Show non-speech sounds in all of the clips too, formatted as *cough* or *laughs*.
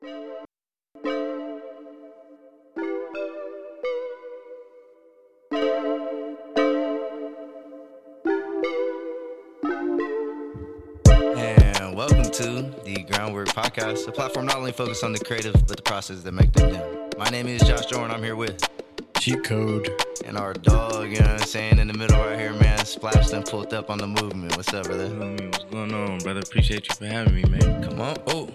And welcome to the Ground Wrk Podcast, a platform not only focused on the creative, but the process that make them them. My name is Josh Jordan. I'm here with Cheat code. and our dog, you know what I'm saying, in the middle right here, man, splashed and pulled up on the movement. What's up, brother? Homie, what's going on, brother? Appreciate you for having me, man. Come on. Oh,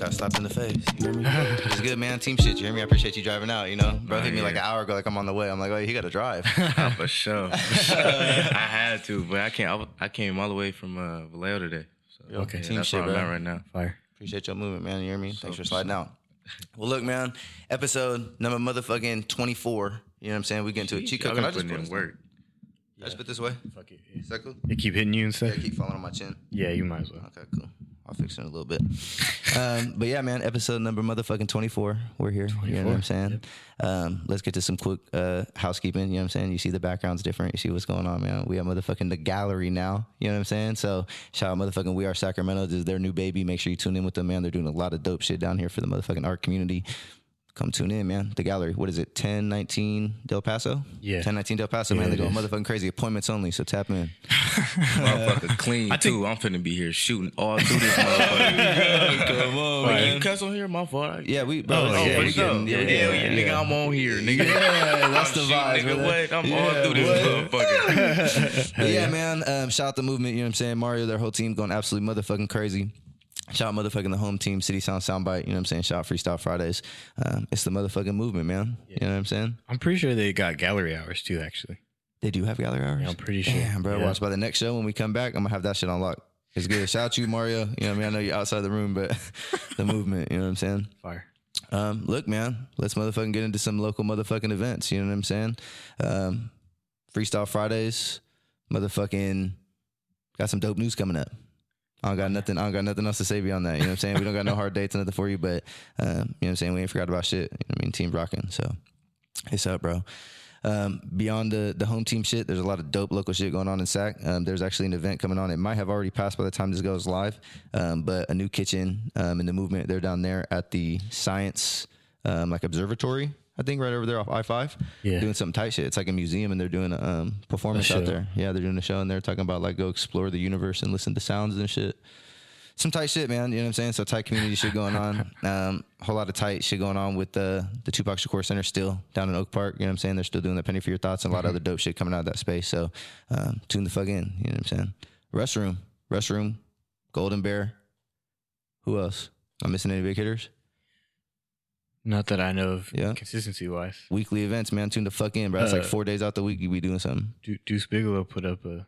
got slapped in the face. You hear me? *laughs* it's good, man. Team shit. You hear me? I appreciate you driving out, you know? Bro hit me like an hour ago, like I'm on the way. I'm like, oh, he got to drive. *laughs* Oh, for sure. For *laughs* sure. I had to, but I can't. I, came all the way from uh, Vallejo today. So, Okay. yeah, Team that's shit, where I'm bro. at right now. Fire. Appreciate your movement, man. You hear me? Thanks for for sliding out. Well, look, man. Episode number motherfucking 24. You know what I'm saying? We get into it. Chico, can I just put in work. Can I just put this way? Fuck it. Is that cool? They keep hitting you and Yeah, stuff. keep falling on my chin. Yeah, you might as well. Okay, cool. I'll fix it in a little bit. Um, but yeah, man, episode number motherfucking 24. We're here. You know what I'm 24, saying? Um, let's get to some quick uh, housekeeping. You know what I'm saying? You see the background's different. You see what's going on, man. We have motherfucking the gallery now. You know what I'm saying? So shout out motherfucking We Are Sacramento. This is their new baby. Make sure you tune in with them, man. They're doing a lot of dope shit down here for the motherfucking art community. Come tune in, man. The gallery. What is it? 1019 Del Paso? Yeah. 1019 Del Paso, man. They're it going is. motherfucking crazy. Appointments only. So tap in. *laughs* Motherfucker clean I think- too. I'm finna be here shooting all through this *laughs* motherfucker. Come on, Like, you cuss on here, my fault. Yeah, we, bro. Oh, yeah, yeah, we we getting, yeah, yeah, yeah, yeah, nigga. I'm on here, nigga. Yeah, that's the I'm vibes, nigga. What? I'm Yeah, all through this what? motherfucker. *laughs* But yeah, man. Um, shout out the movement. You know what I'm saying? Mario, their whole team going absolutely motherfucking crazy. Shout out motherfucking the home team, City Sound Soundbyte. You know what I'm saying? Shout out Freestyle Fridays. Um, it's the motherfucking movement, man. You know what I'm saying? I'm pretty sure they got gallery hours too. Actually, They do have gallery hours. Yeah, I'm pretty sure. Damn, bro. Yeah. Watch by the next show when we come back, I'm gonna have that shit on lock. It's good. Shout out to you, Mario. You know what I mean? I know you're outside the room, but *laughs* the movement. You know what I'm saying? fire. Um, look, man, let's motherfucking get into some local motherfucking events. You know what I'm saying? Um, Freestyle Fridays, motherfucking got some dope news coming up. I don't got nothing. I don't got nothing else to say beyond that. You know what I'm saying? We don't got no hard dates nothing for you, but um, you know what I'm saying? We ain't forgot about shit. You know what I mean? Team rocking. So it's up, bro. Um, beyond the the home team shit, there's a lot of dope local shit going on in SAC. Um, there's actually an event coming on. It might have already passed by the time this goes live, um, but a new kitchen um, in the movement. They're down there at the science um, like observatory. I think right over there off I five. Yeah. doing something tight shit. It's like a museum, and they're doing a um, performance out there. Yeah, they're doing a show, and they're talking about like go explore the universe and listen to sounds and shit some tight shit, man. You know what I'm saying? So tight community shit going on. *laughs* Um, whole lot of tight shit going on with the the Tupac Shakur Center still down in Oak Park. You know what I'm saying? They're still doing the Penny for Your Thoughts and a lot of other dope shit coming out of that space. So um, tune the fuck in. You know what I'm saying? Restroom, restroom, Golden Bear. Who else? I'm I missing any big hitters? Not that I know of. Yeah. Consistency wise, Weekly events, man. Tune the fuck in, bro. It's like Uh, four days out the week you be doing something. Du- Deuce Bigelow put up a.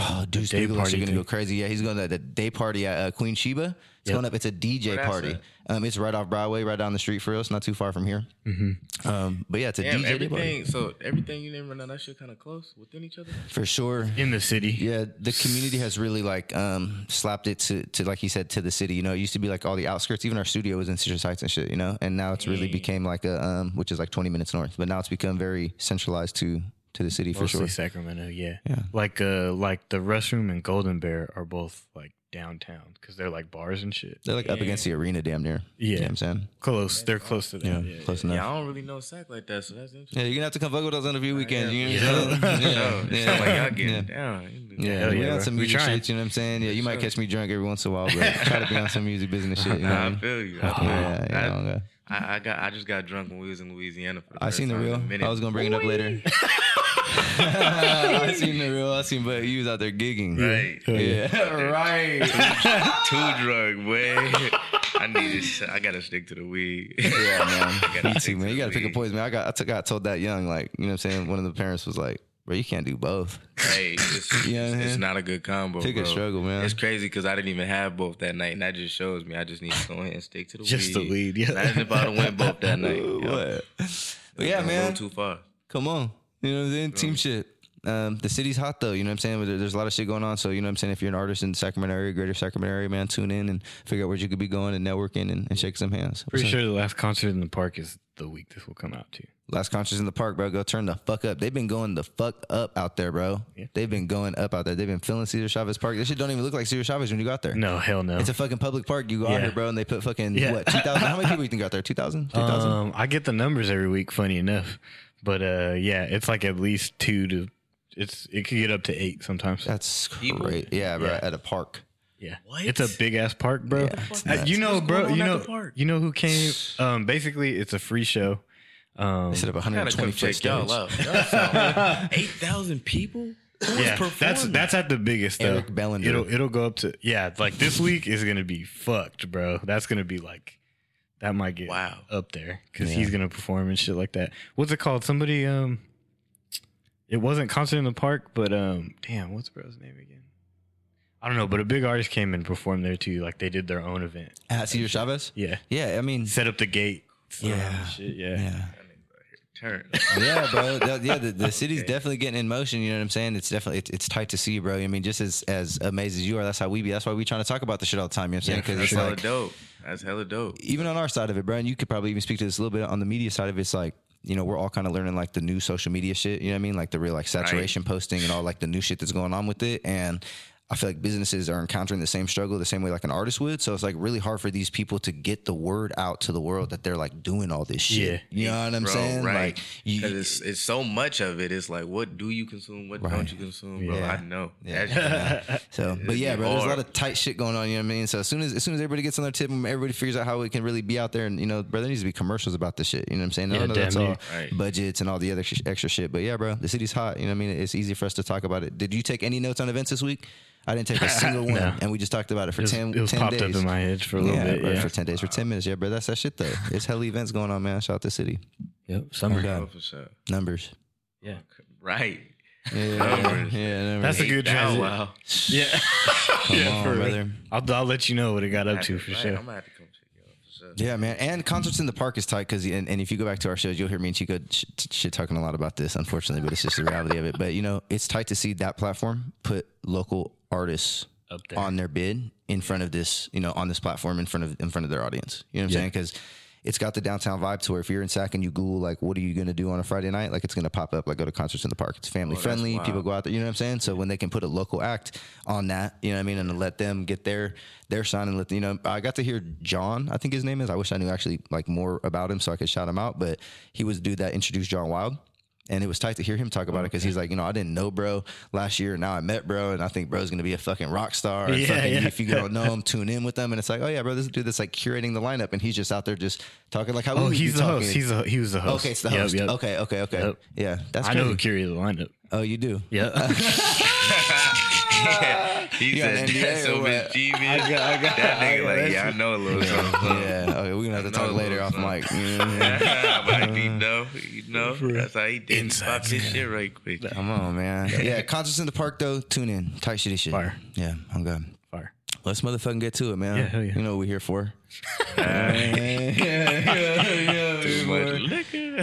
Oh, dude, day Bigelow's party gonna thing. go crazy. Yeah, he's going to the day party at uh, Queen Sheba. It's Yep. going up. It's a DJ Where that's party. Um, it's right off Broadway, right down the street for us. Not too far from here. Mm-hmm. Um, but yeah, it's a Damn, DJ day everything. party So everything you named right now, that shit kind of close within each other. for sure. In the city. Yeah, the community has really like um, slapped it to, to like he said to the city. You know, it used to be like all the outskirts. Even our studio was in Citrus Heights and shit. You know, and now it's really became like a um, which is like 20 minutes north. But now it's become very centralized to to the city for Mostly sure. Sacramento. Yeah. Yeah. Like uh, like the restroom and Golden Bear are both like downtown because they're like bars and shit. They're like up against the arena, damn near. You know Yeah. what I'm saying. Close. They're close to that. Yeah, Yeah. close enough. Yeah, I don't really know sack like that, so that's interesting. Yeah, you're gonna have to come fuck with us on a few weekends. You know Yeah. what I'm saying? *laughs* Yeah, Yeah, like y'all getting yeah. down. Yeah, Hell we yeah, on some music shit, you know what I'm saying? Yeah, you might catch me drunk every once in a while, but *laughs* try to be on some music business shit. You know I Nah, I feel you. I, feel you. Yeah, yeah, I know. I, I got. I just got drunk when we was in Louisiana. For the I first seen the time in real. I was gonna bring it up later. *laughs* I seen the real. I seen, but he was out there gigging. Right. Oh, yeah, *laughs* right. Too drunk, boy. I need to. I gotta stick to the weed. Yeah, man. *laughs* gotta Me too, stick man. to You gotta the pick a poison, man. I got, I took, got told that young, like, you know what I'm saying? One of the parents was like, bro, you can't do both. Hey, it's, *laughs* You know what it's not a good combo. Pick a struggle, man. It's crazy because I didn't even have both that night, and that just shows me I just need to go ahead and stick to the Just weed. Just the weed, yeah. Imagine if I'd have went both that night. you know? What? But yeah, Don't go man. Too far. Come on. You know what I'm saying? Team shit. Um, the city's hot though. You know what I'm saying? There- There's a lot of shit going on. So you know what I'm saying? If you're an artist in the Sacramento area, Greater Sacramento area, man, tune in and figure out where you could be going and networking and, and shake some hands. Pretty up? sure the last concert in the park is the week this will come out too. Last concerts in the park, bro. Go turn the fuck up. They've been going the fuck up out there, bro. Yeah. They've been going up out there. They've been filling Cesar Chavez Park. This shit don't even look like Cesar Chavez when you got there. No, hell no. It's a fucking public park. You go out Yeah. here, bro, and they put fucking Yeah. what two thousand? How many people you think got there? *laughs* 2,000? 2,000? Um, I get the numbers every week. Funny enough, but uh, yeah, it's like at least two to. It's it could get up to eight sometimes. That's People. great. Yeah, bro. Yeah. At a park. yeah, What? it's a big ass park, bro. Yeah, it's Uh, nuts. you know, What's bro. on You at know, park? you know who came. Um, basically, it's a free show. Um, They set up a Gotta 120 come foot check y'all stage. out. Y'all sound- *laughs* Eight thousand people. Who's yeah, that's performing? that's at the biggest though. Eric Bellinger. It'll it'll go up to yeah. Like this week is gonna be fucked, bro. That's gonna be like that might get Wow. up there because Yeah. he's gonna perform and shit like that. What's it called? Somebody um, it wasn't concert in the park, but um, damn, what's the bro's name again? I don't know, but a big artist came and performed there too. Like they did their own event. At Cesar Chavez? Yeah, Yeah, I mean, set up the gate. Yeah. shit, yeah. yeah. Turn. yeah, bro. *laughs* That- yeah, the, the city's definitely getting in motion. You know what I'm saying? It's definitely it's, it's tight to see, bro. I mean, just as as amazed as you are, that's how we be. That's why we trying to talk about the shit all the time. You know what I'm saying? Because for it's That's hella like dope. That's hella dope. even on our side of it, bro. And you could probably even speak to this a little bit on the media side of it. It's like you know we're all kind of learning like the new social media shit. You know what I mean? Like the real like saturation posting and all like the new shit that's going on with it. And I feel like businesses are encountering the same struggle the same way like an artist would. So it's like really hard for these people to get the word out to the world that they're like doing all this shit. Yeah. You know what I'm Bro, saying? Right. Like you, Because it's it's so much of it. It's like, what do you consume? What Right. don't you consume, bro? Yeah. I know. Yeah. That's- *laughs* So, but yeah, be bro, there's a lot of tight shit going on. You know what I mean? So as soon as as soon as everybody gets on their tip, and everybody figures out how it can really be out there, and you know, bro, there needs to be commercials about this shit. You know what I'm saying? Yeah, I know that's damn all near. Budgets and all the other sh- extra shit. But yeah, bro, the city's hot. You know what I mean? It's easy for us to talk about it. Did you take any notes on events this week? I didn't take a *laughs* single one, No. and we just talked about it for It was, 10, it was 10 popped days. up in my head for a little yeah, bit. Yeah, for ten days, for ten minutes. Yeah, bro, that's that shit though. It's hell events going on, man. Shout out the city. yep. Summer. Oh. Numbers. Yeah. Right. Yeah, *laughs* Numbers. yeah. That's a good Eight transit. Wow. Yeah. Come *laughs* yeah, on, for brother. I'll, I'll let you know what it got up to Right, for right. sure. I'm gonna have to come check you out for sure. Yeah, man. And concerts in the park is tight because, and, and if you go back to our shows, you'll hear me and Chico sh- shit talking a lot about this, unfortunately, but it's just the reality of it. But, you know, it's tight to see that platform put local artists Up there. on their bid in front of this, you know, on this platform in front of in front of their audience. You know what I'm Yeah. saying? Because it's got the downtown vibe to where if you're in Sac and you Google like what are you gonna do on a Friday night, like it's gonna pop up like go to concerts in the park. It's family Oh, friendly. People go out there. You know what I'm saying? So when they can put a local act on that, you know what I mean, and let them get their their sign and let you know. I got to hear John, I think his name is. I wish I knew actually like more about him so I could shout him out. But he was the dude that introduced John Wild. And it was tight to hear him talk about it because he's like, you know, I didn't know bro last year. and Now I met bro, and I think bro's gonna be a fucking rock star. Yeah, fucking, yeah. If you don't *laughs* know him, tune in with them. And it's like, oh yeah, bro, this dude that's like curating the lineup, and he's just out there just talking like how. Oh, he's the talking. host. He's the he was the host. okay, it's the Yep, host. yep. Okay, okay, okay. Yep. Yeah, that's I crazy. know who curated the lineup. Oh, you do. Yeah. *laughs* *laughs* He You got said an NDA that's or so what? mischievous. I got- I got- that I nigga got like, that yeah, I know a little something. Yeah. Okay, we're gonna have to talk later off little mic. Yeah. *laughs* but you uh, know, you know, that's how he did. Inside Pop his shit right quick. Come on, man. *laughs* Yeah, concerts in the park though. Tune in. Tight shitty shit. Fire. Yeah, I'm good. Fire. Let's motherfucking get to it, man. Yeah, hell yeah. You know what we're here for. *laughs* Too much liquor.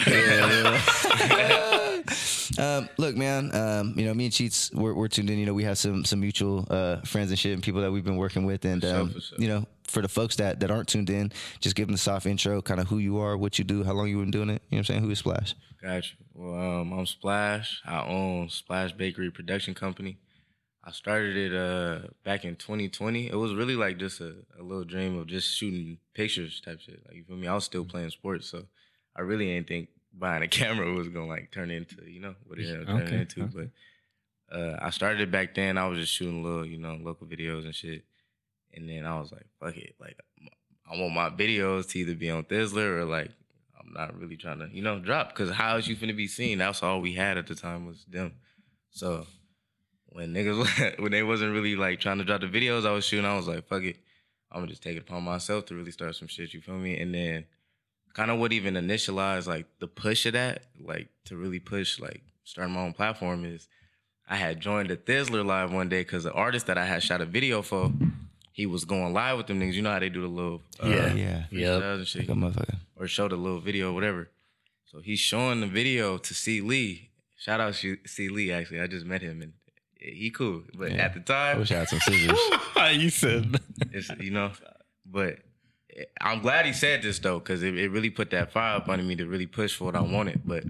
Um, look, man. Um, you know, me and Cheats, we're, we're tuned in. You know, we have some some mutual uh, friends and shit, and people that we've been working with. And um, sure. you know, for the folks that that aren't tuned in, just give them the soft intro, kind of who you are, what you do, how long you've been doing it. You know what I'm saying? Who is Splash? Gotcha. Well, um, I'm Splash. I own Splash Bakery Production Company. I started it uh back in 2020. It was really like just a, a little dream of just shooting pictures type shit. Like you feel me? I was still playing sports, so I really didn't think buying *laughs* a camera was gonna like turn into you know what it ended Okay, into. okay. But uh, I started it back then. I was just shooting little you know local videos and shit, and then I was like, fuck it, like I want my videos to either be on Thizzler or like I'm not really trying to, you know, drop because how is you finna be seen? That's all we had at the time was them. So when niggas *laughs* when they wasn't really like trying to drop the videos I was shooting, I was like, fuck it, I'm gonna just take it upon myself to really start some shit. You feel me? And then kind of what even initialized like the push of that, like to really push like starting my own platform is I had joined the Thizzler live one day because the artist that I had shot a video for, he was going live with them niggas. You know how they do the little uh, Yeah. Yeah. Yep. freestyles and shit Like or show the little video or whatever. So he's showing the video to C Lee. shout out C C Lee. Actually, I just met him and he cool. But Yeah. at the I time, wish I had some scissors. *laughs* *laughs* you said you know, but I'm glad he said this though, because it, it really put that fire up under me to really push for what I wanted. But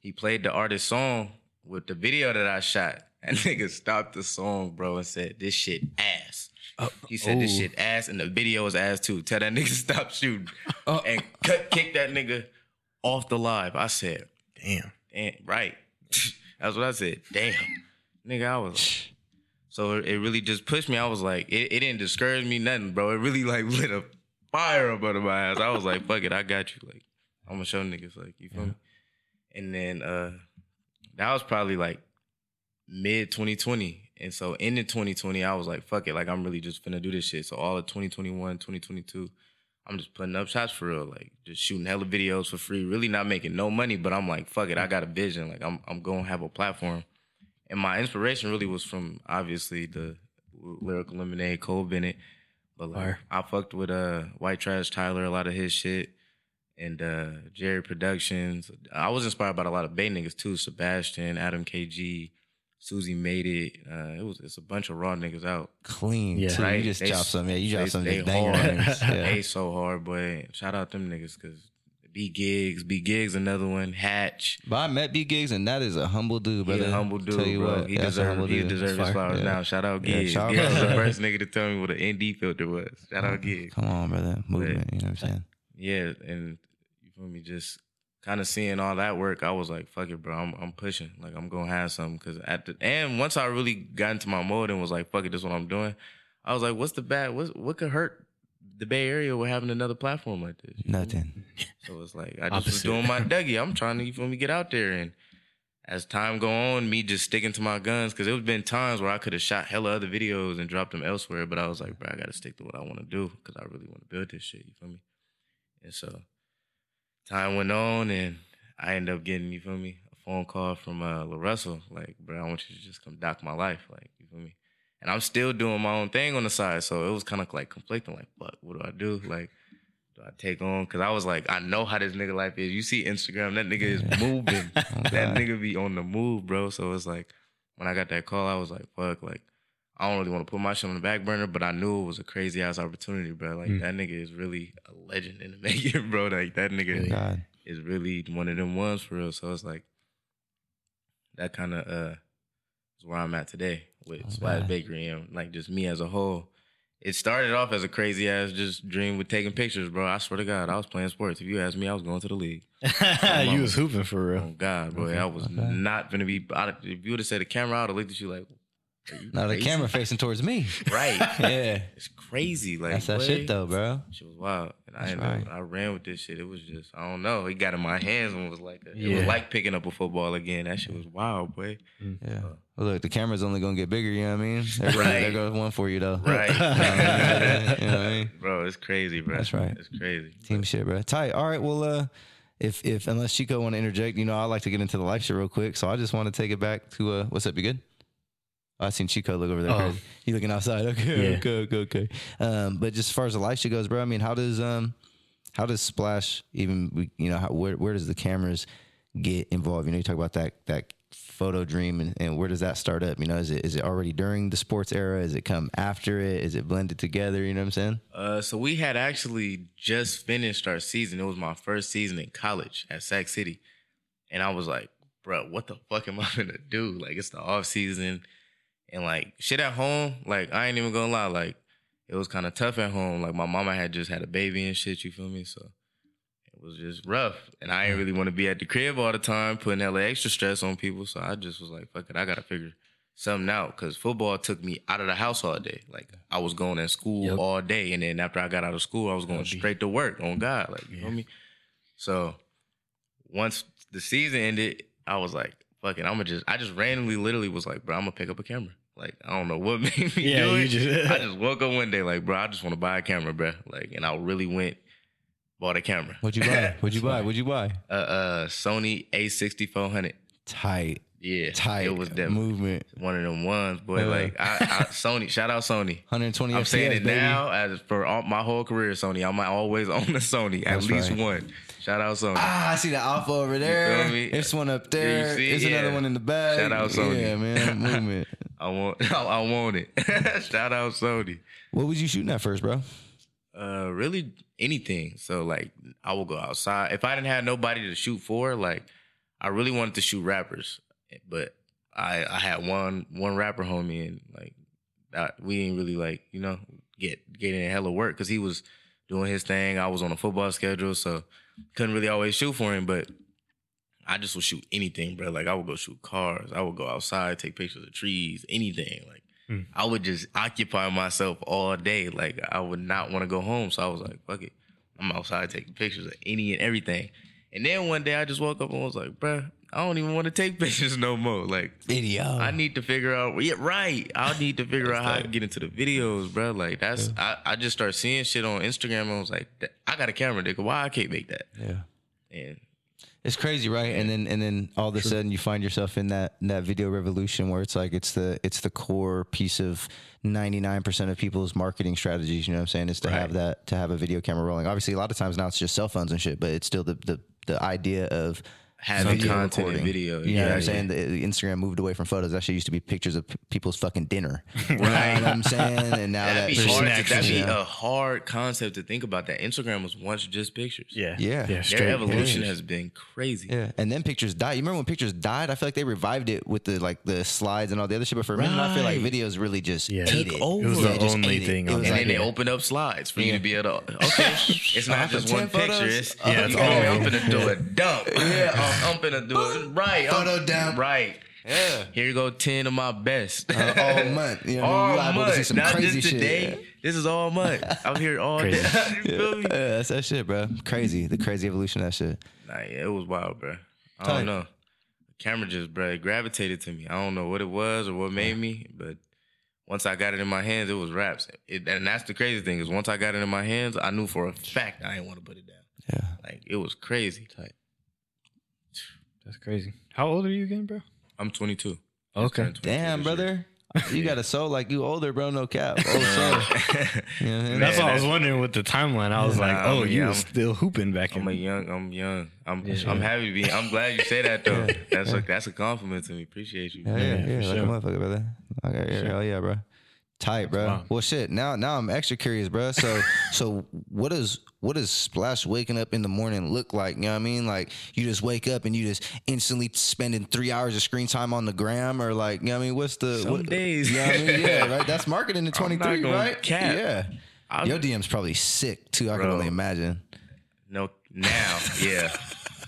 he played the artist song with the video that I shot. *laughs* And nigga stopped the song, bro, and said, This shit ass. Uh, he said this oh. shit ass and the video was ass too. Tell that nigga *laughs* stop shooting. Uh, and cut kick that nigga off the live. I said, damn. damn, right. *laughs* That's what I said. Damn. Nigga, I was like, so it it really just pushed me. I was like, it, it didn't discourage me, nothing, bro. It really like lit a fire up under my ass. I was like, fuck it, I got you. Like, I'm gonna show niggas, like, you feel me? And then uh that was probably like mid 2020. And so in the 2020, I was like, fuck it, like I'm really just finna do this shit. So all of 2021, 2022, I'm just putting up shots for real, like just shooting hella videos for free, really not making no money, but I'm like, fuck it, I got a vision. Like I'm I'm gonna have a platform. And my inspiration really was from obviously the lyrical lemonade, Cole Bennett. But like Fire. I fucked with uh White Trash Tyler, a lot of his shit. And uh Jerry Productions. I was inspired by a lot of Bay niggas too. Sebastian, Adam KG, Susie Made It. Uh it was it's a bunch of raw niggas out. Clean. Yeah. too. Right. You just They- dropped some. Yeah, you they- dropped some they hard. *laughs* Yeah. They so hard, boy. Shout out them niggas because B Gigs, B Gigs, another one. Hatch. But I met B Gigs, and that is a humble dude, He brother. a humble dude, Tell you bro. what, he deserves he deserves his flowers Yeah. now. Shout out Yeah, Gigs. shout Gigs was the first nigga to tell me what an ND filter was. Shout out Gigs. Come on, brother. Movement. You know what I'm saying? Yeah, and you feel me? Just kind of seeing all that work, I was like, "Fuck it, bro. I'm I'm pushing. Like I'm gonna have something." Because at the and once I really got into my mode and was like, "Fuck it, this is what I'm doing," I was like, "What's the bad? What what could hurt the Bay Area with having another platform like this?" You feel me? Nothing. So it's like I just was doing my *laughs* Dougie. I'm trying to you feel me get out there and. As time go on, me just sticking to my guns because it was been times where I could have shot hella other videos and dropped them elsewhere, but I was like, bro, I got to stick to what I want to do because I really want to build this shit. You feel me? And so time went on, and I ended up getting you feel me a phone call from uh, La Russell, like, bro, I want you to just come doc my life, like, you feel me? And I'm still doing my own thing on the side, so it was kind of like conflicting, like, fuck, what do I do? Like, do I take on? Because I was like, I know how this nigga life is. You see Instagram, that nigga is moving. *laughs* that nigga be on the move, bro. So it's like when I got that call, I was like, fuck, like I don't really want to put my shit on the back burner, but I knew it was a crazy ass opportunity, bro. Like Mm. that nigga is really a legend in the *laughs* making, bro. Like that nigga God. is really one of them ones for real. So it's like that kind of uh is where I'm at today with Okay. Splash Bakery and like just me as a whole. It started off as a crazy ass just dream with taking pictures, bro. I swear to God, I was playing sports. If you asked me, I was going to the league. *laughs* you was hooping for real. Oh God, bro, Okay, I was okay. not gonna be. I'd, if you would have said a camera, I'd have looked at you like, you Now the camera facing towards me. *laughs* right? *laughs* Yeah. It's crazy. Like That's that shit though, bro. Shit was wild, and I That's ended up- right. I ran with this shit. It was just I don't know. It got in my hands and was like a, it was like picking up a football again. That shit was wild, boy. Mm. Yeah. Well, look, the camera's only gonna get bigger. You know what I mean? *laughs* There, goes- Right. there goes one for you though. Right, You know what I mean? bro. It's crazy, bro. That's right. It's crazy. Team shit, bro. Tight. All right. Well, uh, if if unless Chico want to interject, you know, I like to get into the life shit real quick. So I just want to take it back to uh, what's up? You good? I seen Chico look over there. Oh. crazy. You looking outside? Okay, Yeah. okay, okay, okay. Um, but just as far as the life shit goes, bro. I mean, how does um, how does Splash even? You know, how, where where does the cameras get involved? You know, you talk about that that photo dream, and, and where does that start up? You know, is it is it already during the sports era? Is it come after it? Is it blended together? You know what I'm saying? Uh, so we had actually just finished our season. It was my first season in college at Sac City, and I was like, "Bro, what the fuck am I *laughs* gonna do? Like, it's the off season, and like shit at home. Like, I ain't even gonna lie. Like, it was kind of tough at home. Like, my mama had just had a baby and shit. You feel me? So was just rough, and I didn't mm. really want to be at the crib all the time, putting hella extra stress on people. So I just was like, "Fuck it, I gotta figure." Something out because football took me out of the house all day. Like I was going to school Yep. all day, and then after I got out of school, I was going straight to work on God. Like you Yeah. feel me? So once the season ended, I was like, "Fuck it, I'm gonna just." I just randomly, literally was like, "Bro, I'm gonna pick up a camera." Like I don't know what *laughs* made me Yeah, do it. just- I just woke up one day like, "Bro, I just want to buy a camera, bro." Like, and I really went bought a camera. What'd you buy? *laughs* What'd you buy? What'd you buy? uh, uh, Sony A6400. Tight. Yeah, Tight It was definitely movement. one of them ones, boy. Yeah. Like I, I, *laughs* Sony, shout out Sony. 120 I'm FPS, saying it baby. now as for all, my whole career, Sony. I'm always on the Sony, at That's least right. one. Shout out Sony. Ah, I see the alpha over there. There's one up Yeah, there. see? There's Yeah. another one in the back. Shout out Sony. Yeah, man. *laughs* Movement. I want, I want it. shout out Sony. what was you shooting at first, bro? Uh, really anything. So like, I will go outside if I didn't have nobody to shoot for. Like, I really wanted to shoot rappers, but I I had one one rapper homie and like that we didn't really like you know get get in of work because he was doing his thing. I was on a football schedule, so couldn't really always shoot for him. But I just would shoot anything, bro. Like I would go shoot cars. I would go outside, take pictures of trees, anything. Like Hmm. I would just occupy myself all day. Like I would not want to go home. So I was like, fuck it. I'm outside taking pictures of any and everything. And then one day I just woke up and was like, bruh, I don't even want to take *laughs* pictures no more. Like Video. I need to figure out. Yeah, right. I need to figure out how can get into the videos, bro. Like that's. I, I just start seeing shit on Instagram and I was like, I got a camera, nigga. Why I can't make that? yeah. And It's crazy, right? And then and then all of a sudden you find yourself in that in that video revolution where it's like it's the it's the core piece of 99% of people's marketing strategies, you know what I'm saying? Is to have that to have a video camera rolling. Obviously a lot of times now it's just cell phones and shit, but it's still the the the idea of having video content and recording. video. You know what Yeah, I'm saying? The, Instagram moved away from photos. That shit used to be pictures of p- people's fucking dinner. *laughs* You know what I'm saying? And now That'd that be hard. To, snacks that'd be a hard concept to think about. That Instagram was once just pictures. Yeah. Yeah. Yeah. Their evolution pictures. has been crazy. Yeah, and then pictures died. You remember when pictures died? I feel like they revived it with the like the slides and all the other shit. But for a minute, I feel like videos really just Yeah. ate it. over. It was Yeah, the just only thing on And like, then they opened up slides for you to be able to. Okay, *laughs* it's not just one picture. It's, yeah, it's you all can over. open the door, dump. Yeah, I'm finna do it. Right, I'm- Photo dump. Right. yeah, Here you go, ten of my best. uh, all month. You know, what I mean? all you liable to see month, some not crazy just shit. today. This is all month. I'm here all day. Crazy. *laughs* you feel me? Yeah, that's that shit, bro. Crazy, the crazy evolution of that shit. Nah, yeah, it was wild, bro. I Tight. don't know. The camera just, bro, it gravitated to me. I don't know what it was or what made me, but once I got it in my hands, it was raps. It, and that's the crazy thing is once I got it in my hands, I knew for a fact I didn't want to put it down. Yeah, Like it was crazy. That's crazy. How old are you again, bro? I'm 22. Okay. 22 damn, brother. You got a soul like you older, bro. No cap. Old soul. *laughs* You know I mean? That's Man, what I was wondering with the timeline. I was Nah, like, oh, I'm- you yeah, was still hooping back in. I'm a young. I'm young. I'm. Yeah. I'm happy to be. I'm glad you say that though. That's a that's a compliment to me. Appreciate you. Yeah, yeah, Yeah, yeah, like sure. a motherfucker, brother. Okay, yeah, hell yeah, bro. Tight, bro. wild. Well, shit. Now, now I'm extra curious, bro. So, *laughs* so what does what does Splash waking up in the morning look like? You know what I mean? Like you just wake up and you just instantly spending three hours of screen time on the gram, or like, you know what I mean? What's the Some what, days. You know what I mean? *laughs* Yeah, right. That's marketing in I'm not 23, right? cap. Yeah. I'm- Your DM's probably sick too. I can only imagine. No, now, yeah,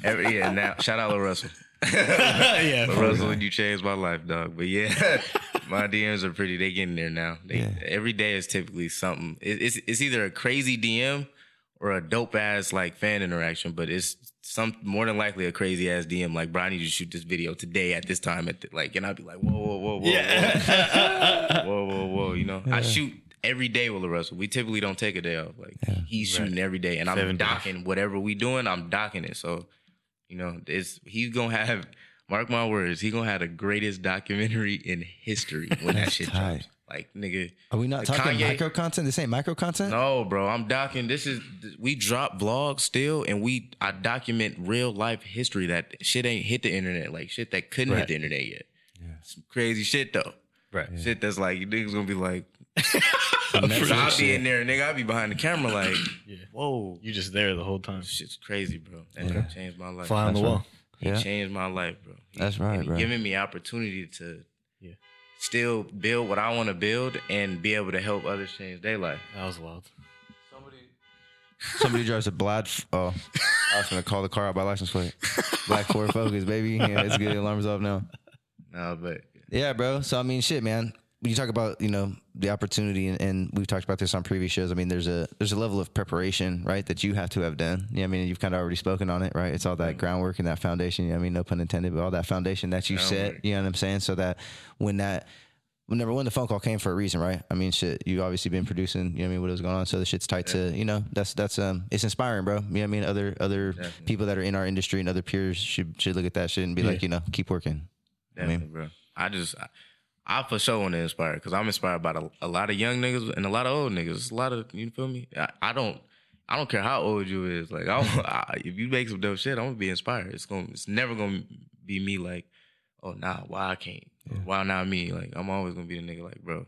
Every, yeah. Now, shout out to Russell. *laughs* yeah. Russell, you changed my life, dog. But yeah, my DMs are pretty. They getting there now. They, Yeah. Every day is typically something. It, it's it's either a crazy DM or a dope ass like fan interaction. But it's some more than likely a crazy ass DM. Like, bro, I need you to shoot this video today at this time. At the, like, and I'd be like, whoa, whoa, whoa, whoa, Yeah. whoa, whoa, whoa, whoa. You know, I shoot. Every day with Russell, we typically don't take a day off. Like he's shooting every day, and I'm Seven days. docking whatever we doing. I'm docking it. So you know, it's he's gonna have mark my words, he gonna have the greatest documentary in history when that shit tight. drops. Like nigga, Are we not talking Kanye- micro content? This ain't micro content. no, bro, I'm docking. This is we drop vlogs still, and we I document real life history that shit ain't hit the internet, like shit that couldn't hit the internet yet. Some crazy shit though. Right. Shit that's like you niggas gonna be like. *laughs* So I'll be in there, nigga. I'll be behind the camera, like, Yeah. whoa, You just there the whole time. shit's crazy, bro. That changed my life. Fly on the That's wall. He Yeah. changed my life, bro. He- That's right, he bro. Giving me opportunity to Yeah. still build what I want to build and be able to help others change their life. That was wild. Somebody, somebody drives a black. F- oh, I was gonna call the car out by license plate. Black Ford Focus, baby. Yeah, it's good. Alarm's off now. No, but Yeah, bro. So I mean, shit, man. When you talk about you know the opportunity, and, and we've talked about this on previous shows. I mean, there's a there's a level of preparation, right, that you have to have done. Yeah, I mean, you've kind of already spoken on it, right? It's all that groundwork and that foundation. You know, I mean, no pun intended, but all that foundation that you set. You know what I'm saying? So that when that well, number one, the phone call came for a reason, right? I mean, shit, you obviously been producing, you know what I mean, what was going on. So the shit's tight to, you know, that's that's um it's inspiring, bro. You know what I mean? Other other Definitely. people that are in our industry and other peers should should look at that shit and be like, you know, keep working. Definitely, mean, bro. I just, I, I for sure want to inspire because I'm inspired by a, a lot of young niggas and a lot of old niggas. It's a lot of you feel me. I, I don't, I don't care how old you is. Like, I, *laughs* I, if you make some dope shit, I'm gonna be inspired. It's gonna, it's never gonna be me like, oh nah, why I can't, Yeah. why not me? Like, I'm always gonna be the nigga like, bro,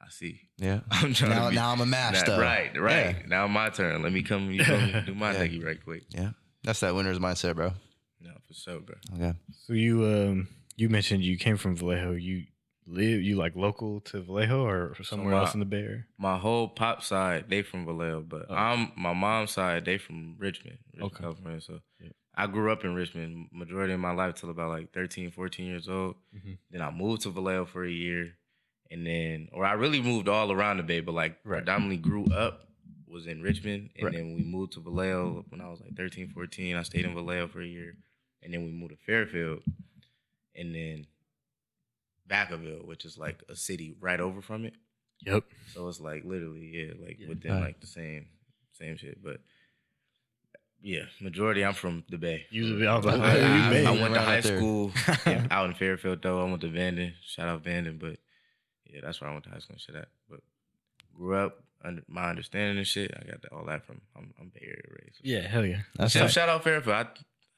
I see. yeah. *laughs* I'm trying Now, to be, now I'm a master. Nah, right, right. Yeah. Now my turn. Let me come, you feel me? do my *laughs* Yeah. nigga right quick. yeah. That's that winner's mindset, bro. No, for sure, bro. Okay. So you um you mentioned you came from Vallejo. You live you like local to Vallejo or somewhere my- else in the Bay Area? My whole pop side, they from Vallejo, but Oh. I'm my mom's side, they from Richmond, Richmond Okay. California. So Yeah. I grew up in Richmond majority of my life till about like 13, 14 years old. Mhm. Then I moved to Vallejo for a year. And then, or I really moved all around the Bay, but like Right. predominantly grew up was in Richmond. And Right. then we moved to Vallejo when I was like 13, 14. I stayed in Vallejo for a year. And then we moved to Fairfield. And then Vacaville, which is like a city right over from it. Yep. So it's like literally, yeah, like Yeah. within Right. like the same same shit. But yeah, majority I'm from the Bay. Usually. I was I, like, Okay, I- Bay. I went to high out there. school *laughs* out in Fairfield though. I went to Vanden. Shout out Vanden, but yeah, that's where I went to high school and shit at. But grew up under my understanding and shit. I got all that from I'm, I'm Bay Area raised. Yeah, hell yeah. That's Shout, right. shout out Fairfield. I, I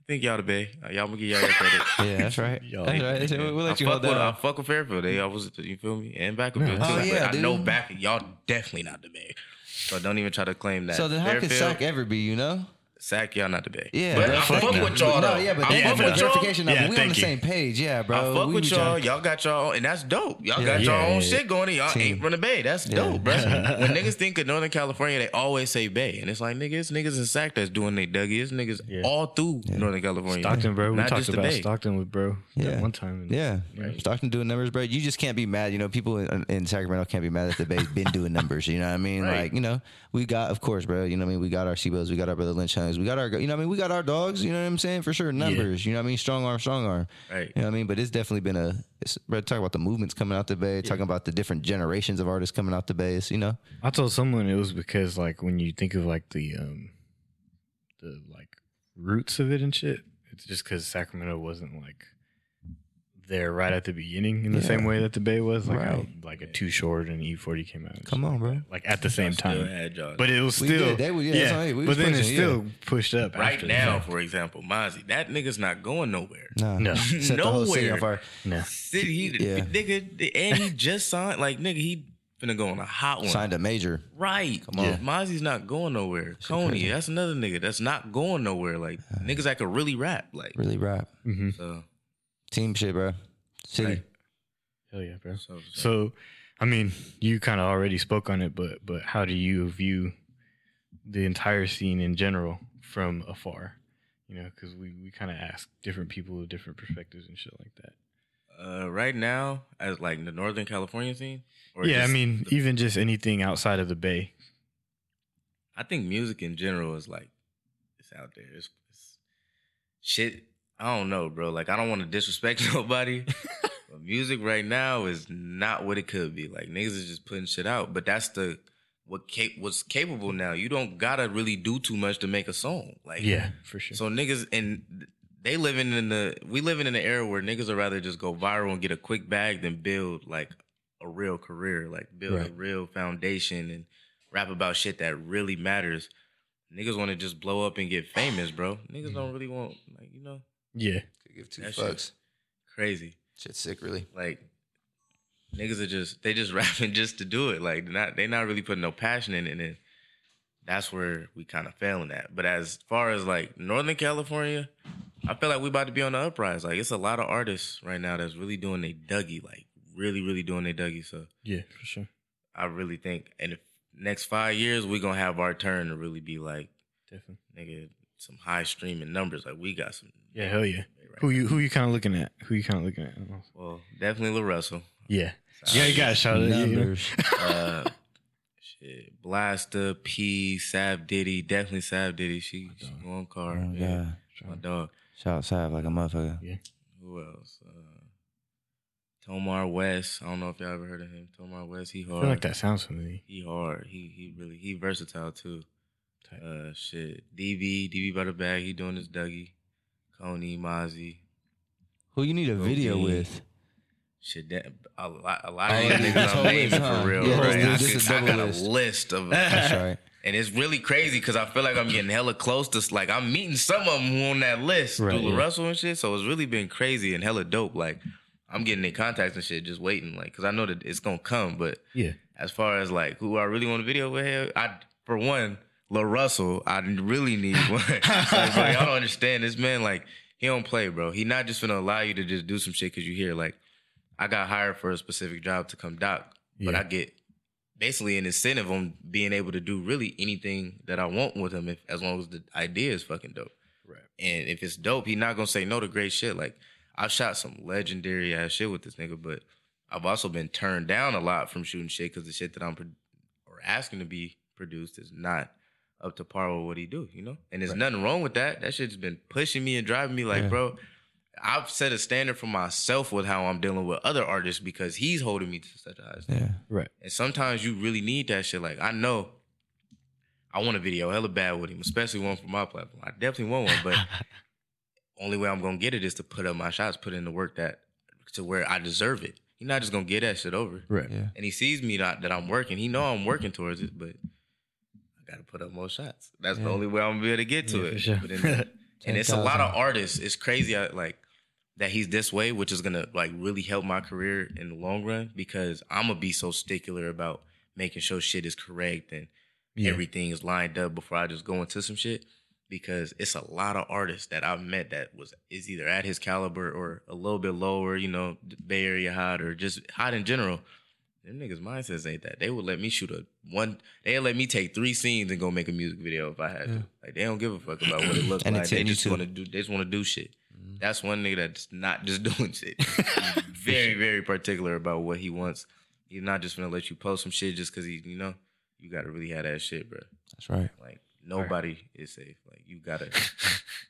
think y'all the Bay. Uh, y'all gonna get y'all your credit. *laughs* Yeah, that's right. Yo. That's right. We'll, we'll I let you fuck hold with, that. I up. fuck with Fairfield. They always, you feel me? And Vacaville Yeah. too. Oh, but yeah, I know back. Y'all definitely not the Bay. So don't even try to claim that. So then, how could Fairfield, Sac ever be? You know? Sack, y'all not the Bay. Yeah, but bro. I Fuck fuck no. with y'all. No, though. yeah, but I thank Yeah, you fuck for but- the y'all. verification. Yeah, we on the you. same page. Yeah, bro. I fuck We with y'all. Y'all got y'all, and that's dope. Y'all Yeah. got Yeah, y'all own yeah, shit going. And y'all Team. ain't from the Bay. That's Yeah. dope, bro. *laughs* when niggas think of Northern California, they always say Bay, and it's like niggas, niggas in Sac that's doing they Dougie. It's niggas Yeah. all through Yeah. Northern California. Stockton, bro. We Not talked about Stockton with bro Yeah. one time. Yeah, Stockton doing numbers, bro. You just can't be mad. You know, people in, in Sacramento can't be mad that the Bay's been doing numbers. You know what I mean? Like, you know, we got, of course, bro. You know what I mean? We got our C-Bos, we got our Brotha Lynch We got our, you know what I mean? We got our dogs. You know what I'm saying? For sure, numbers. You know what I mean? Strong arm, strong arm. Right. You know what I mean? But it's definitely been a, it's, bro. Talk about the movements coming out the Bay. Talking about the different generations of artists coming out the Bay. You know, I told someone it was because like when you think of like the um the like roots of it and shit, it's just because Sacramento wasn't like there right at the beginning in the Yeah. same way that the Bay was. Like how Right. like a Too Short and E Forty came out. Come on, bro. Like at the same time, but it was We still did. They were- yeah, that's what We but then pushing, it still pushed up right after now, for example, Mozzy, that nigga's not going nowhere. nah, No. *laughs* set the city Nowhere. No. City, he, Yeah. nigga, and he just signed. Like nigga, he finna go on a hot one. Signed a major. Right. Come on. Mozzy's not going nowhere. Coney, crazy. that's another nigga that's not going nowhere. Like *sighs* niggas that could really rap. Like Really rap. hmm so. Team shit, bro. City. Right. Hell yeah, bro. So, so, So, I mean, you kind of already spoke on it, but but how do you view the entire scene in general from afar? You know, because we we kind of ask different people with different perspectives and shit like that. uh, right now, as like the Northern California scene. Or yeah, I mean, the- even just anything outside of the Bay. I think music in general is like it's out there. It's, it's shit. I don't know, bro. Like I don't want to disrespect *laughs* nobody, *laughs* but music right now is not what it could be. Like niggas is just putting shit out, but that's the what cap- what's capable now. You don't gotta really do too much to make a song. Like Yeah, for sure. So niggas and they living in the we living in an era where niggas would rather just go viral and get a quick bag than build like a real career, like build a real foundation and rap about shit that really matters. Niggas want to just blow up and get famous, bro. Niggas don't really want like you know yeah, Could give two That fucks. crazy. Shit's sick, really. Like niggas are just they just *laughs* rapping just to do it. Like they're not they not really putting no passion in it. And that's where we kind of failing at. But as far as like Northern California, I feel like we about to be on the uprise. Like it's a lot of artists right now that's really doing their Dougie, like really, really doing their Dougie. So yeah, for sure. I really think in the next five years we're gonna have our turn to really be like Definitely. nigga some high streaming numbers. Like we got some. Yeah, hell yeah. Right Who you who you kind of looking at? Who you kind of looking at? Well, definitely La Russell. Yeah, yeah, you got shout out Numbers. *laughs* uh, shit, Blaster, P, Sav Diddy, definitely Sav Diddy. She, she going car. Oh, yeah. God. My dog. Shout out Sav like a motherfucker. Yeah. Who else? Uh, Tomar West. I don't know if y'all ever heard of him. Tomar West. He hard. I hard. feel like that sounds familiar. He hard. He he really he versatile too. Tight. Uh, shit. DB DB by the bag. He doing his Dougie. Coney Mozzy. Who you need a video with? Shit, that, a lot, a lot Oh, of yeah, these this niggas whole I'm naming list, huh? for real. Yeah, right? this- I, this could- I got list. a list of, That's *laughs* right. and it's really crazy because I feel like I'm getting hella close to like I'm meeting some of them who on that list, Right, Dula yeah. Russell and shit. So it's really been crazy and hella dope. Like I'm getting in contacts and shit, just waiting, like because I know that it's gonna come. But Yeah. as far as like who I really want a video with, hell, I for one, La Russell, I really need one. *laughs* like, bro, y'all don't understand this man. Like he don't play, bro. He not just gonna allow you to just do some shit because you hear like I got hired for a specific job to come doc, but Yeah. I get basically an incentive on being able to do really anything that I want with him if as long as the idea is fucking dope. Right. And if it's dope, he not gonna say no to great shit. Like I've shot some legendary ass shit with this nigga, but I've also been turned down a lot from shooting shit because the shit that I'm pro- or asking to be produced is not up to par with what he do, you know. And there's Right. nothing wrong with that. That shit's been pushing me and driving me like, Yeah. bro. I've set a standard for myself with how I'm dealing with other artists because he's holding me to such a high standard. Yeah. Right. And sometimes you really need that shit. Like I know I want a video hella bad with him, especially one for my platform. I definitely want one, but *laughs* only way I'm gonna get it is to put up my shots, put in the work that to where I deserve it. He's not just gonna get that shit over. Right. Yeah. And he sees me that, that I'm working. He know I'm working towards it, but I gotta put up more shots. That's the only way I'm gonna be able to get to Yeah, it. sure. But then- *laughs* and it's a lot of artists. It's crazy, I- like that he's this way, which is gonna like really help my career in the long run because I'm gonna be so stickler about making sure shit is correct and Yeah. everything is lined up before I just go into some shit. Because it's a lot of artists that I've met that was is either at his caliber or a little bit lower, you know, Bay Area hot or just hot in general. Them niggas mindsets ain't that. They would let me shoot a one. They let me take three scenes and go make a music video if I had Yeah. to. Like they don't give a fuck about what it *clears throat* looks And like. They just want to do. They just want to do shit. Mhm. That's one nigga that's not just *laughs* doing shit. *laughs* Very very particular about what he wants. He's not just gonna let you post some shit just because he, you know, you gotta really have that shit, bro. That's right. Like nobody is safe. Like you gotta,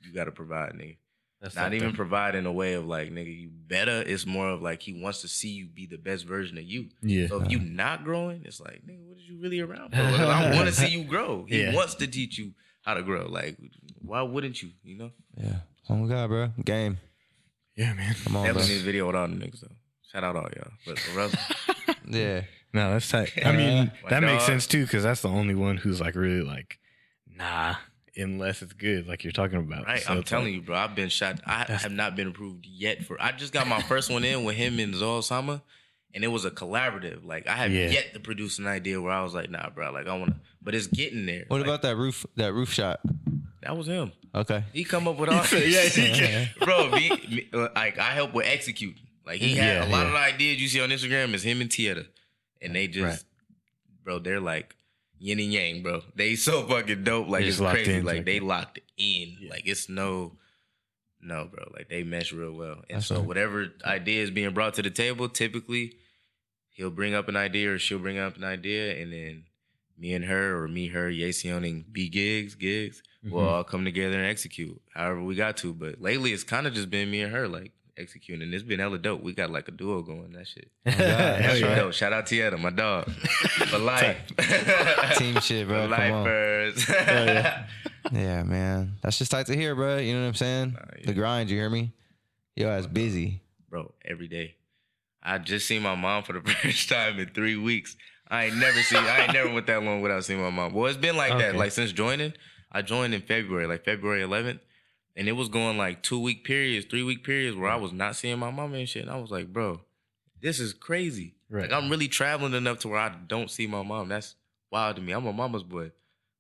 you gotta provide, nigga. That's Not even up. provide in a way of like, nigga, you better. It's more of like he wants to see you be the best version of you. Yeah. So if you not growing, it's like, nigga, what what is you really around for? I want to *laughs* see you grow. He Yeah. wants to teach you how to grow. Like, why wouldn't you? You know, Yeah. Oh my God, bro. Game. Yeah, man. Come on, bro. definitely need a video with all the niggas though. Shout out all y'all. But the rest, *laughs* Yeah. No, that's tight. I mean, My that makes sense too, because that's the only one who's like really like, nah, unless it's good, like you're talking about. right? So I'm telling like- you, bro. I've been shot. I have not been approved yet for. I just got my first one in with him and Zoe Sama, and it was a collaborative. Like I have Yeah. yet to produce an idea where I was like, nah, bro. Like I want to, but it's getting there. What Like, about that roof? That roof shot? that? Was him. Okay. He come up with *laughs* all. Yeah, he *laughs* can. *laughs* bro. Me, me, like I help with executing. Like he had Yeah, a lot yeah. of the ideas you see on Instagram is him and Tieta, and they just, Right. bro, they're like yin and yang, bro. They so fucking dope. Like They it's crazy. in, like like- they locked in. Yeah. Like it's no, no, bro. Like they mesh real well. And That's so right. whatever idea is being brought to the table, typically he'll bring up an idea or she'll bring up an idea, and then me and her or me, her, Yasion and B gigs, gigs, we'll Mhm. all come together and execute however we got to. But lately, it's kind of just been me and her like executing, and it's been hella dope. We got like a duo going. That shit. *laughs* Oh, God, That's Hell dope. Shout out Tieta, my dog, *laughs* for life. Team shit, bro. For Come on. yeah. *laughs* Yeah, man. That's just tight to hear, bro. You know what I'm saying? Nah, yeah. The grind. You hear me? Yo, ass busy. bro, every day. I just seen my mom for the first time in three weeks. I ain't never seen. I ain't never went that long without seeing my mom. Well, it's been like that. Like since joining, I joined in February, like February 11th, and it was going like two week periods, three week periods where I was not seeing my mama and shit. And I was like, bro, this is crazy. Right. Like I'm really traveling enough to where I don't see my mom. That's wild to me. I'm a mama's boy,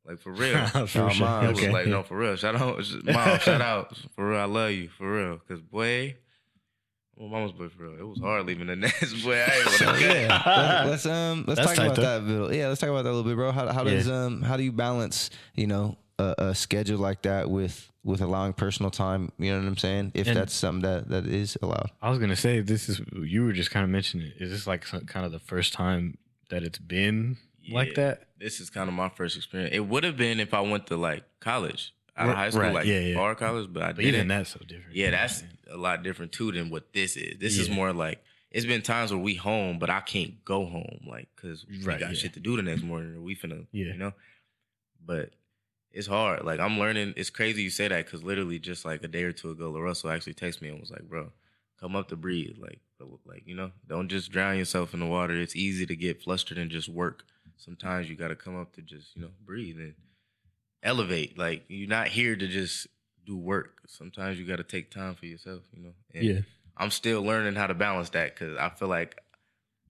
like for real. *laughs* For Oh, sure. mom. It was Okay. like, no, for real. Shout out, mom. shout out, for real. I love you, for real. Cause boy, I'm a mama's boy for real. It was hard leaving the nest, *laughs* boy. I ain't So, wanna yeah, *laughs* let's, let's um let's That's talk about though. that. Bill. Yeah, let's talk about that a little bit, bro. How how does Yeah. um how do you balance you know a, a schedule like that with with allowing personal time? You know what I'm saying? If And- that's something that that is allowed. I was gonna say this is you were just kind of mentioning. it. Is this like some, kind of the first time that it's been like that? This is kind of my first experience. It would have been if I went to like college, out of high school, right, like yeah, yeah. bar college, but I But didn't. even that's so different. Yeah, that's a lot different too than what this is. This is more like it's been times where we home, but I can't go home, like because we Right, got yeah. shit to do the next morning, or we finna, Yeah. you know. But it's hard. Like I'm learning. It's crazy you say that because literally just like a day or two ago, La Russell actually texted me and was like, "Bro, come up to breathe. Like, like you know, don't just drown yourself in the water. It's easy to get flustered and just work. Sometimes you got to come up to just you know breathe and elevate. Like you're not here to just do work. Sometimes you got to take time for yourself. You know. And Yeah. I'm still learning how to balance that because I feel like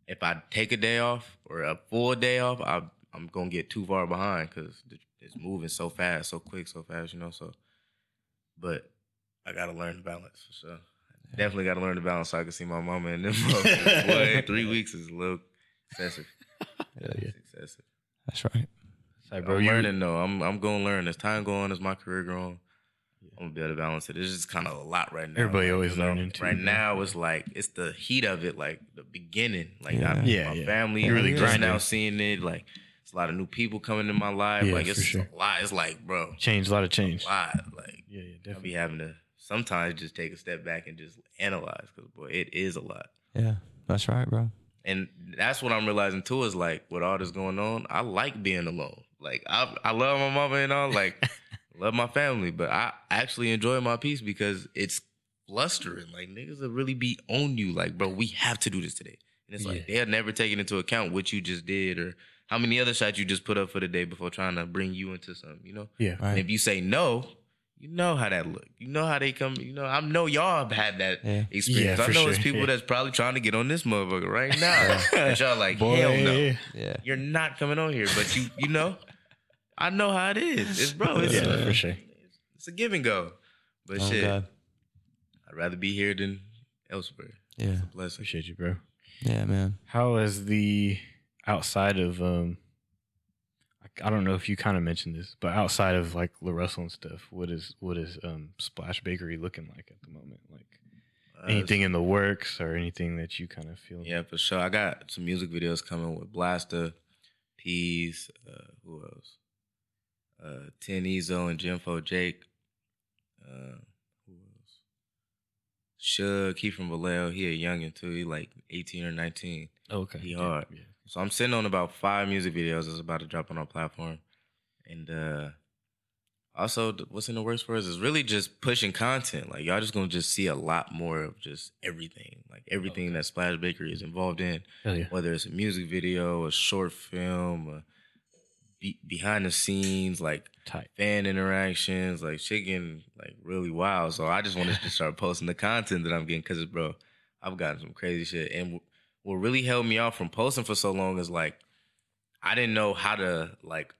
if I take a day off or a full day off, I, I'm gonna get too far behind because it's moving so fast, so quick, so fast. You know. So, but I gotta learn balance for sure. Definitely gotta learn to balance so I can see my mama in *laughs* them. Boy, three weeks is a little excessive. Yeah, yeah. It's excessive. That's right. Sorry, Bro, bro. I'm You, learning though. I'm I'm gonna learn as time go on, as my career grow on. I'm gonna be able to balance it. It's just kind of a lot right now. Everybody Like, always you know, learning too, Right bro. now, it's like it's the heat of it, like the beginning. Like Yeah. I, Yeah, my yeah. family You're really really just grinding. now seeing it. Like it's a lot of new people coming in my life. Yeah, like it's sure. a lot. It's like, bro, change a lot of change. a lot. Like Yeah, yeah, I be definitely. having to sometimes just take a step back and just analyze because boy, it is a lot. Yeah, that's right, bro. And that's what I'm realizing too is like with all this going on, I like being alone. Like I I love my mama and all, like *laughs* love my family, but I actually enjoy my peace because it's blustering. Like niggas will really be on you. Like, bro, we have to do this today. And it's like they'll never take it into account what you just did or how many other shots you just put up for the day before trying to bring you into something, you know? Yeah. Right. And if you say no, you know how that look. You know how they come. You know, I know y'all have had that Yeah. experience. Yeah, I know sure. it's people Yeah. that's probably trying to get on this motherfucker right now. *laughs* and y'all like, hell no, Yeah. you're not coming on here. But you, you know, I know how it is. It's bro. It's, Yeah, for sure. it's a give and go. But Oh shit, God. I'd rather be here than elsewhere. Yeah. It's a blessing. Appreciate you, bro. Yeah, man. How is the outside of um I- don't know if you kind of mentioned this, but outside of like La Russell and stuff, what is what is um Splash Bakery looking like at the moment? Like Uh, anything in the works or anything that you kind of feel? Yeah, for sure. I got some music videos coming with Blaster, Peas, uh, who else? Uh, Ten Ezo and Jimfo Jake. Uh, who else? Shug, he from Vallejo. He a youngin' too. He like 18 or 19. Okay. He Yeah, hard. Yeah. So I'm sitting on about five music videos that's about to drop on our platform. And uh also what's in the works for us is really just pushing content. Like y'all just gonna just see a lot more of just everything. Like everything that Splash Bakery is involved in. Yeah. Whether it's a music video, a short film, a be- behind the scenes, like Tight. fan interactions, like shit getting like really wild. So I just wanted to start posting the content that I'm getting because, bro, I've gotten some crazy shit. And what really held me off from posting for so long is like I didn't know how to like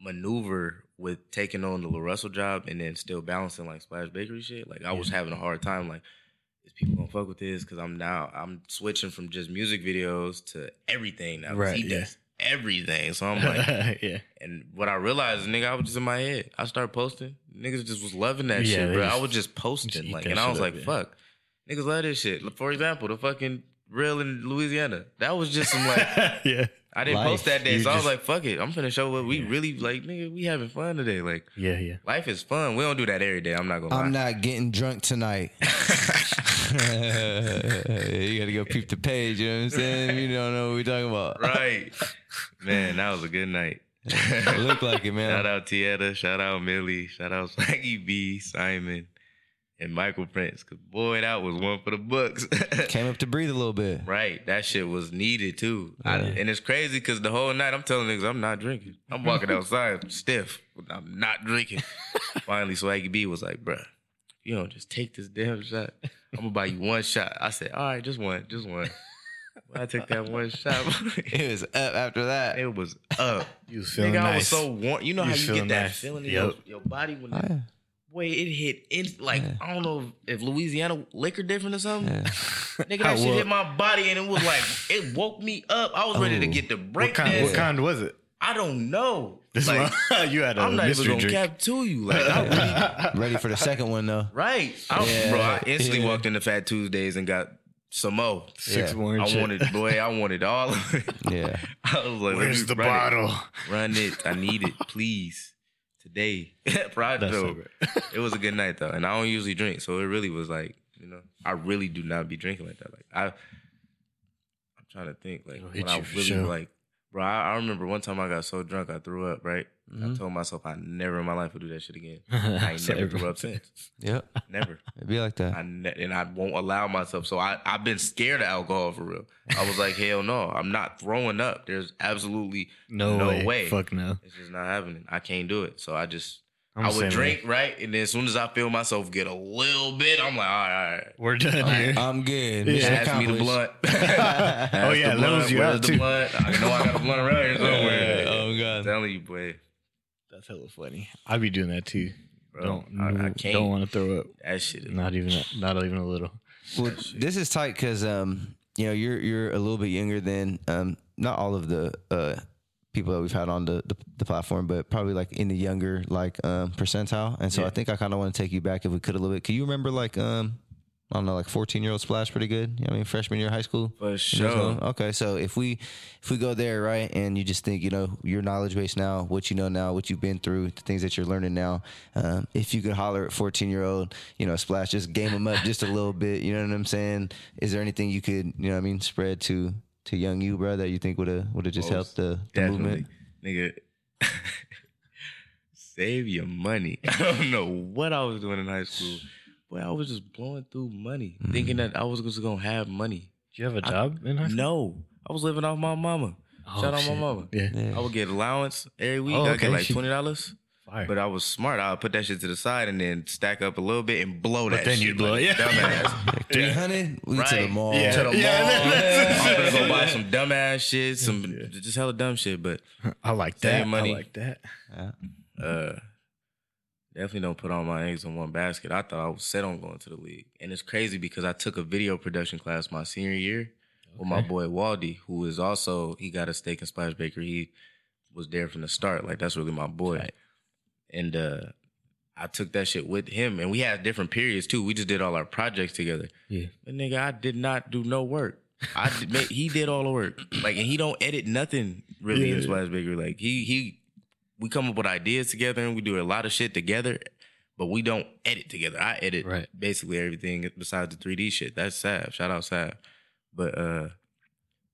maneuver with taking on the La Russell job and then still balancing like Splash Bakery shit. Like I was having a hard time. Like, is people gonna fuck with this? Because I'm now I'm switching from just music videos to everything now. Right, He yeah. does everything. So I'm *laughs* like. yeah. And what I realized, nigga, I was just in my head. I started posting. Niggas just was loving that Yeah, shit, bro. just- I was just just posting, eat like, and I was up, like, yeah. fuck, niggas love this shit. For example, the fucking real in Louisiana. That was just some like, *laughs* yeah. I didn't Life. post that day, You so I was like, fuck it, I'm finna show what we Yeah. really like, nigga. We having fun today. Like, Yeah, yeah. life is fun. We don't do that every day. I'm not gonna I'm lie. not getting drunk tonight. *laughs* *laughs* you gotta go peep the page, you know what I'm saying? You don't know what we're talking about. right, man. That was a good night. It looked like it, man. Shout out Tieta, shout out Millie, shout out Swaggy B, Simon, and Michael Prince. Cause boy, that was one for the books. *laughs* Came up to breathe a little bit. right, that shit was needed too. I, and it's crazy because the whole night I'm telling niggas I'm not drinking. I'm walking outside *laughs* stiff. I'm not drinking. *laughs* Finally, Swaggy B was like, bruh, you don't just take this damn shot. I'm gonna buy you one shot. I said, all right, just one, just one. I took that one shot, It was up after that. it was up. You was feeling Nigga, I was so warm. You know You how you get that nice. feeling in Yep. your, your body when Oh, yeah. Boy it hit in like Yeah. I don't know if, if Louisiana liquor different or something. Yeah. *laughs* Nigga, How that shit well- hit my body and it was like *laughs* it woke me up. I was ready to Oh. get the break what kind, dance. what kind was it? I don't know. This like, one? *laughs* you had a I'm not even mystery gonna drink. cap to you. Like I really Ready for the second one though. right. I, Yeah, bro, I instantly yeah. walked into Fat Tuesdays and got some more. Six Yeah. more. I shit. wanted, boy, I wanted all of it. Yeah. I was like, Where's the run it. bottle? Run it. I need it, please. Today. *laughs* Friday. That's *laughs* it was a good night though, and I don't usually drink, so it really was like, you know, I really do not be drinking like that. Like I, I'm trying to think, like It'll when I really sure. like Bro, I, I remember one time I got so drunk I threw up. Right, I Mhm. told myself I never in my life would do that shit again. *laughs* I ain't So never threw up since. Yep. Never. *laughs* It'd be like that. I ne- and I won't allow myself. So I I've been scared of alcohol for real. I was like, hell no, I'm not throwing up. There's absolutely No, No way. way. Fuck no. it's just not happening. I can't do it. So I just I'm I would drink way. right, and then as soon as I feel myself get a little bit, I'm like, all right, all right. We're done here. I'm good. Yeah. Mission Pass me the accomplished. blunt. *laughs* Oh, yeah, the levels blunt. you Where's out, the too. blunt? I know I got a blunt around here somewhere. oh I'm god. telling you, boy, That's hella funny. I'd be doing that too. bro, don't I, I can't. don't want to throw up. that shit is Not even not even a little. Well, this is tight because um, you know you're you're a little bit younger than um, not all of the uh, people that we've had on the, the the platform, but probably like in the younger like um, percentile. And so I think I kind of want to take you back if we could a little bit. Can you remember like um, I don't know, like 14 year old splash pretty good? You know I mean, freshman year of high school. for You know, sure. Okay, so if we if we go there, right, and you just think, you know, your knowledge base now, what you know now, what you've been through, the things that you're learning now, um, if you could holler at 14 year old, you know, splash, just game them up just a little bit. You know what I'm saying? Is there anything you could, you know, what I mean, spread to to young you, bro, that you think would have would have just helped the, the Definitely, movement? nigga. *laughs* Save your money. *laughs* I don't know what I was doing in high school, but I was just blowing through money, Mm-hmm. thinking that I was just gonna have money. Do you have a job in high school? No, I was living off my mama. Oh, Shout out shit. my mama. Yeah. Yeah. I would get allowance every week. Oh, I okay. get like twenty dollars. Fire. But I was smart. I would put that shit to the side and then stack up a little bit and blow that. then shit you'd blow like it, yeah. Dumbass. 300? We to the mall. Yeah. to the Yeah, mall. that's- *laughs* I'm gonna go buy some dumbass shit, some just hella dumb shit. But I like Save that. money. I like that. uh, definitely don't put all my eggs in one basket. I thought I was set on going to the league, and it's crazy because I took a video production class my senior year with my boy Waldy, who is also he got a stake and splash bakery. He was there from the start. Like that's really my boy, Tight. and uh, I took that shit with him, and we had different periods too. We just did all our projects together. Yeah. But nigga, I did not do no work. I did, he did all the work. Like, and he don't edit nothing really in Yeah. Splash Bakery. Like, he he, we come up with ideas together and we do a lot of shit together, but we don't edit together. I edit Right. basically everything besides the 3D shit. That's Sav. Shout out Sav. But uh,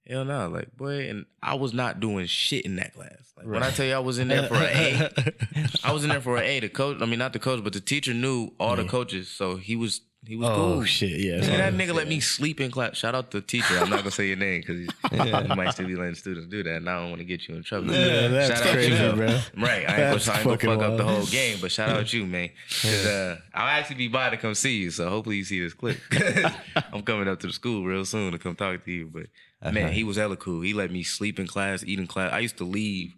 hell no, like boy, and I was not doing shit in that class. Like when I tell you I was in there for an A, *laughs* I was in there for an A. The coach, I mean not the coach, but the teacher knew all the coaches, so he was he was Oh cool. shit! Yeah. Nigga, that nigga let me sleep in class. Shout out to the teacher. I'm not gonna say your name because *laughs* you might still be letting students do that, and I don't want to get you in trouble. Yeah, that's Shout out crazy, to you. bro. Right, I ain't gonna, That's I ain't gonna fucking fuck up the whole game, but shout out you, man. 'Cause, uh, I'll actually be by to come see you, so hopefully you see this clip. *laughs* I'm coming up to the school real soon to come talk to you. But man, he was hella cool. He let me sleep in class, eat in class. I used to leave.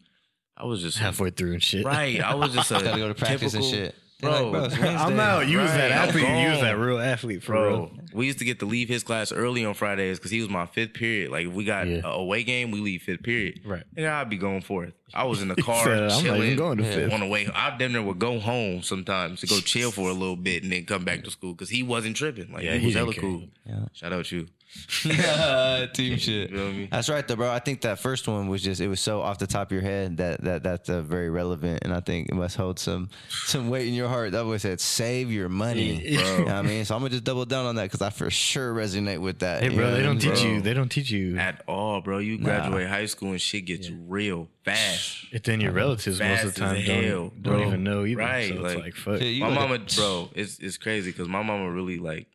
I was just halfway through and shit. right. I was just *laughs* a Gotta go to practice and shit. They're Bro, like, bro, I'm out. You was that athlete. You was that real athlete for Bro, real. we used to get to leave his class early on Fridays because he was my fifth period. Like if we got Yeah. a away game, we leave fifth period. Right. Nigga, I'd be going fourth. I was in the *laughs* car said, "I'm not chilling even going to Yeah. fifth." on the way. I damn near would go home sometimes to go chill for a little bit and then come back to school because he wasn't tripping. Like Yeah, he he was didn't hella care. cool. Yeah. Shout out to you. *laughs* Team shit. You feel me? That's right, though, bro. I think that first one was just it was so off the top of your head that that that's uh, very relevant, and I think it must hold some some weight in your heart. That was said, save your money, Yeah. bro. You know what I mean, so I'm gonna just double down on that because I for sure resonate with that. Hey, bro, know they don't mean? teach Bro. you. They don't teach you. At all, bro. You Nah. graduate high school and shit gets real fast. It then your relatives most of the time as don't, hell, don't even know either. Right, So it's like- like, fuck. Shit, you my mama, at- bro, it's it's crazy because my mama really like.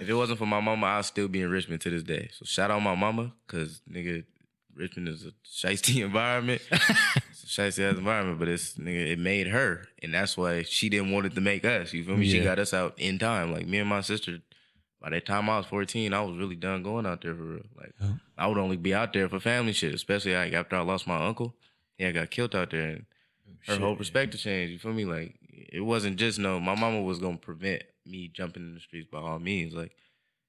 If it wasn't for my mama, I'd still be in Richmond to this day. So shout out my mama, cause nigga, Richmond is a shiesty *laughs* environment. it's a shiesty ass environment, but it's nigga, it made her, and that's why she didn't want it to make us. You feel me? She got us out in time. Like me and my sister. By that time I was 14, I was really done going out there for real. Like Yeah. I would only be out there for family shit, especially like after I lost my uncle. Yeah, I got killed out there, and her Shit. whole perspective changed. You feel me? Like it wasn't just no. My mama was gonna prevent me jumping in the streets by all means. Like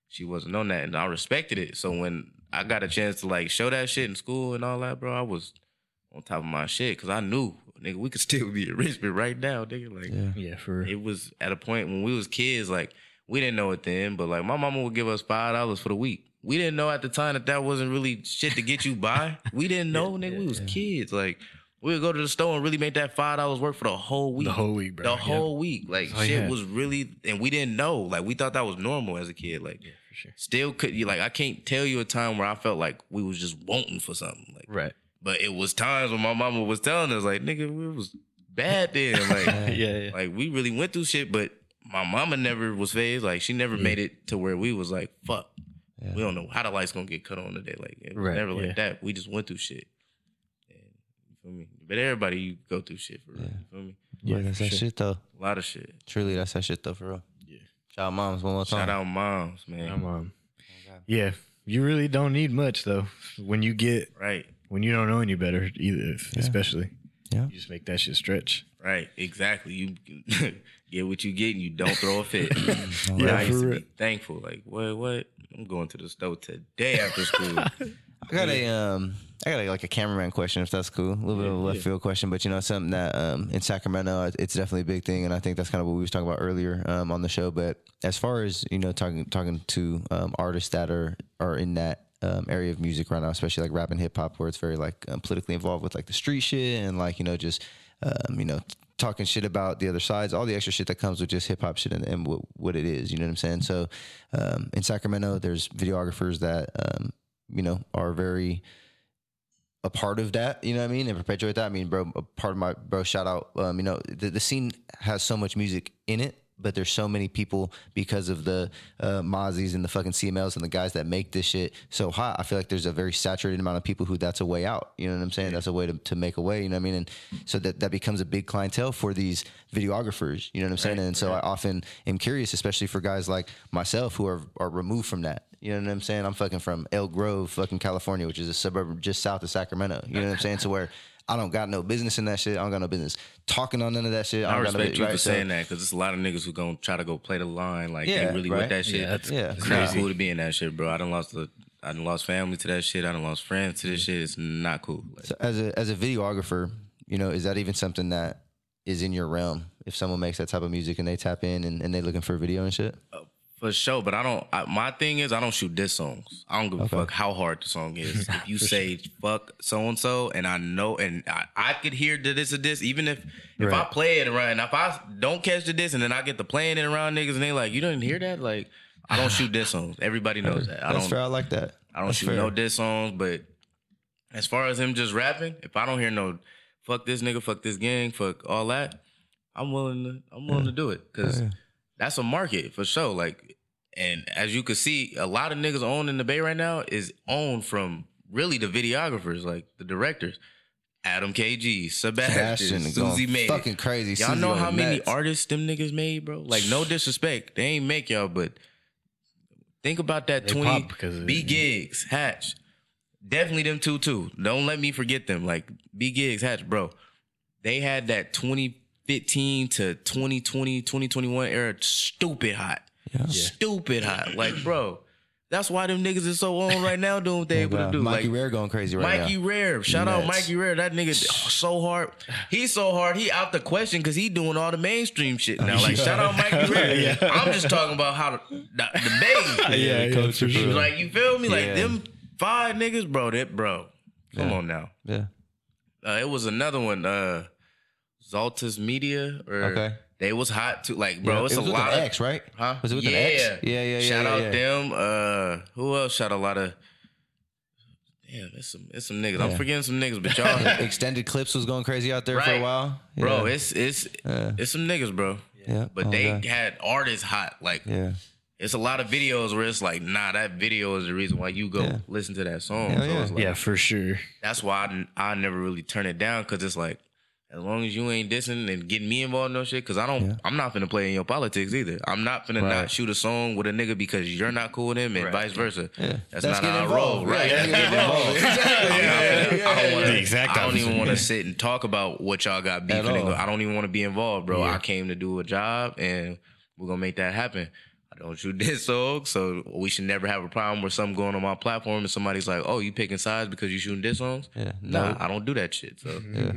she wasn't on that, and I respected it. So when I got a chance to like show that shit in school and all that, bro, I was on top of my shit because I knew, nigga, we could *laughs* still be at Richmond right now, nigga. Like Yeah. Yeah, for it was at a point when we was kids, like we didn't know it then, but like my mama would give us five dollars for the week. We didn't know at the time that that wasn't really shit to get you by. *laughs* We didn't know, nigga. we was kids. Like we would go to the store and really make that five dollars work for the whole week. the whole week, bro. The Yeah. whole week, like you shit had. was really, and we didn't know. Like we thought that was normal as a kid. Like Yeah, for sure. still could you like I can't tell you a time where I felt like we was just wanting for something. Like Right. But it was times when my mama was telling us, like, nigga, it was bad then. Like, *laughs* yeah, yeah. like we really went through shit, but my mama never was phased. Like, she never made it to where we was like, fuck. Yeah. We don't know how the lights gonna get cut on today. Like, it Right, never like yeah. that. We just went through shit. And, you feel me? But everybody, you go through shit for real. Yeah. You feel me? Yeah, Yeah, that's for that sure. shit though. A lot of shit. Truly, that's that shit though for real. Yeah. Shout out moms one more time. Shout out moms, man. Shout Come on. Yeah, you really don't need much though. When you get Right. when you don't know any better either, especially. Yeah. You just make that shit stretch. Right, exactly. You *laughs* get what you get, and you don't throw a fit. *laughs* Yeah, yeah, I used for to be thankful. Like, what? What? I'm going to the store today after school. *laughs* I got a um, I got a, like a cameraman question, if that's cool. A little bit of a left yeah. field question, but you know, something that um, in Sacramento, it's definitely a big thing, and I think that's kind of what we was talking about earlier um, on the show. But as far as you know, talking talking to um, artists that are are in that um, area of music right now, especially like rap and hip hop, where it's very like um, politically involved with like the street shit and like you know just um, you know talking shit about the other sides, all the extra shit that comes with just hip hop shit and, and what, what it is. You know what I'm saying? So um, in Sacramento, there's videographers that um, you know are very a part of that, you know what I mean, and perpetuate that. I mean, bro, a part of my bro, shout out. Um, you know, the, the scene has so much music in it, but there's so many people because of the uh, Mozzy's and the fucking CMLs and the guys that make this shit so hot. I feel like there's a very saturated amount of people who that's a way out. You know what I'm saying? That's a way to, to make a way. You know what I mean? And so that that becomes a big clientele for these videographers. You know what I'm saying? and so I often am curious, especially for guys like myself who are are removed from that. You know what I'm saying? I'm fucking from Elk Grove, fucking California, which is a suburb just south of Sacramento. You know what I'm saying? to where I don't got no business in that shit. I don't got no business talking on none of that shit. I don't got no respect you right? for So- saying that because there's a lot of niggas who gonna try to go play the line like Yeah, they really right. with that shit. Yeah, that's- Yeah. it's Crazy. not cool to be in that shit, bro. I done lost the, I done lost family to that shit. I done lost friends to this shit. It's not cool. Like, So as a as a videographer, you know, is that even something that is in your realm? If someone makes that type of music and they tap in and, and they looking for a video and shit, uh, For sure, but I don't. I, my thing is, I don't shoot diss songs. I don't give a fuck how hard the song is. *laughs* if you say fuck so and so, and I know, and I, I could hear that it's a diss, even if if I play it around, if I don't catch the diss, and then I get to playing it around niggas, and they like, you didn't hear that, like. I don't shoot diss songs. Everybody knows that. I that's don't. fair. I like that. I don't That's shoot fair. no diss songs, but as far as him just rapping, if I don't hear no fuck this nigga, fuck this gang, fuck all that, I'm willing to I'm willing to do it because Yeah. that's a market for sure. Like, and as you can see, a lot of niggas owned in the Bay right now is owned from really the videographers, like the directors. Adam KG, Sebastian, Sebastian Susie going made. fucking crazy. Y'all Susie know how many nuts. artists them niggas made, bro? Like, no disrespect. They ain't make y'all, but think about that They 20 pop because of B it. gigs, Hatch. Definitely them two too. Don't let me forget them. Like B gigs, Hatch, bro. They had that 2015 to 2020, 2021 era stupid hot. Yeah. Stupid hot. Like, bro, that's why them niggas is so on right now doing what they *laughs* able to do. Mikey like, Rare going crazy right Mikey now. Mikey Rare. Shout out Mikey Rare. That nigga so hard. He's so hard. He out the question because he doing all the mainstream shit now. Like shout out Mikey *laughs* Rare. yeah. I'm just talking about how the, the, the Bay. *laughs* Yeah, yeah, coach for for sure. sure. Like you feel me? Like Yeah. them five niggas, bro. That bro. Come Yeah. on now. Yeah. Uh, it was another one. Uh, Zaltus Media or Okay. They was hot too. Like bro, Yeah. it's it a was with lot an of X, right? Huh? Was it with yeah. an X? Yeah, yeah, yeah. Shout yeah, out yeah. them. Uh, who else shot a lot of? Damn, it's some it's some niggas. I'm forgetting some niggas, but *laughs* y'all, *laughs* Extended clips was going crazy out there for a Right. while, bro, it's it's Yeah. it's some niggas, bro. yeah. But Oh, they God. had artists hot. Like yeah. it's a lot of videos where it's like, nah, that video is the reason why you go Yeah. listen to that song. Hell so yeah. like, Yeah, for sure. that's why I, I never really turn it down because it's like as long as you ain't dissing and getting me involved in no shit because i don't Yeah. i'm not finna play in your politics either i'm not finna Right. not shoot a song with a nigga because you're not cool with him and Right. vice versa Yeah. that's, Let's not get how i roll right Yeah, Let's get *laughs* get involved. involved. Exactly. I'm not Yeah, finna- yeah, I don't yeah, wanna- The I don't even want to sit and talk about what y'all got beefing. At and go- all. I don't even want to be involved, bro. Yeah. I came to do a job, and we're gonna make that happen. I don't shoot this song, so we should never have a problem with something going on my platform and somebody's like, "Oh, you picking sides because you shooting diss songs?" Yeah. Nah, No. I don't do that shit. So *laughs* Yeah.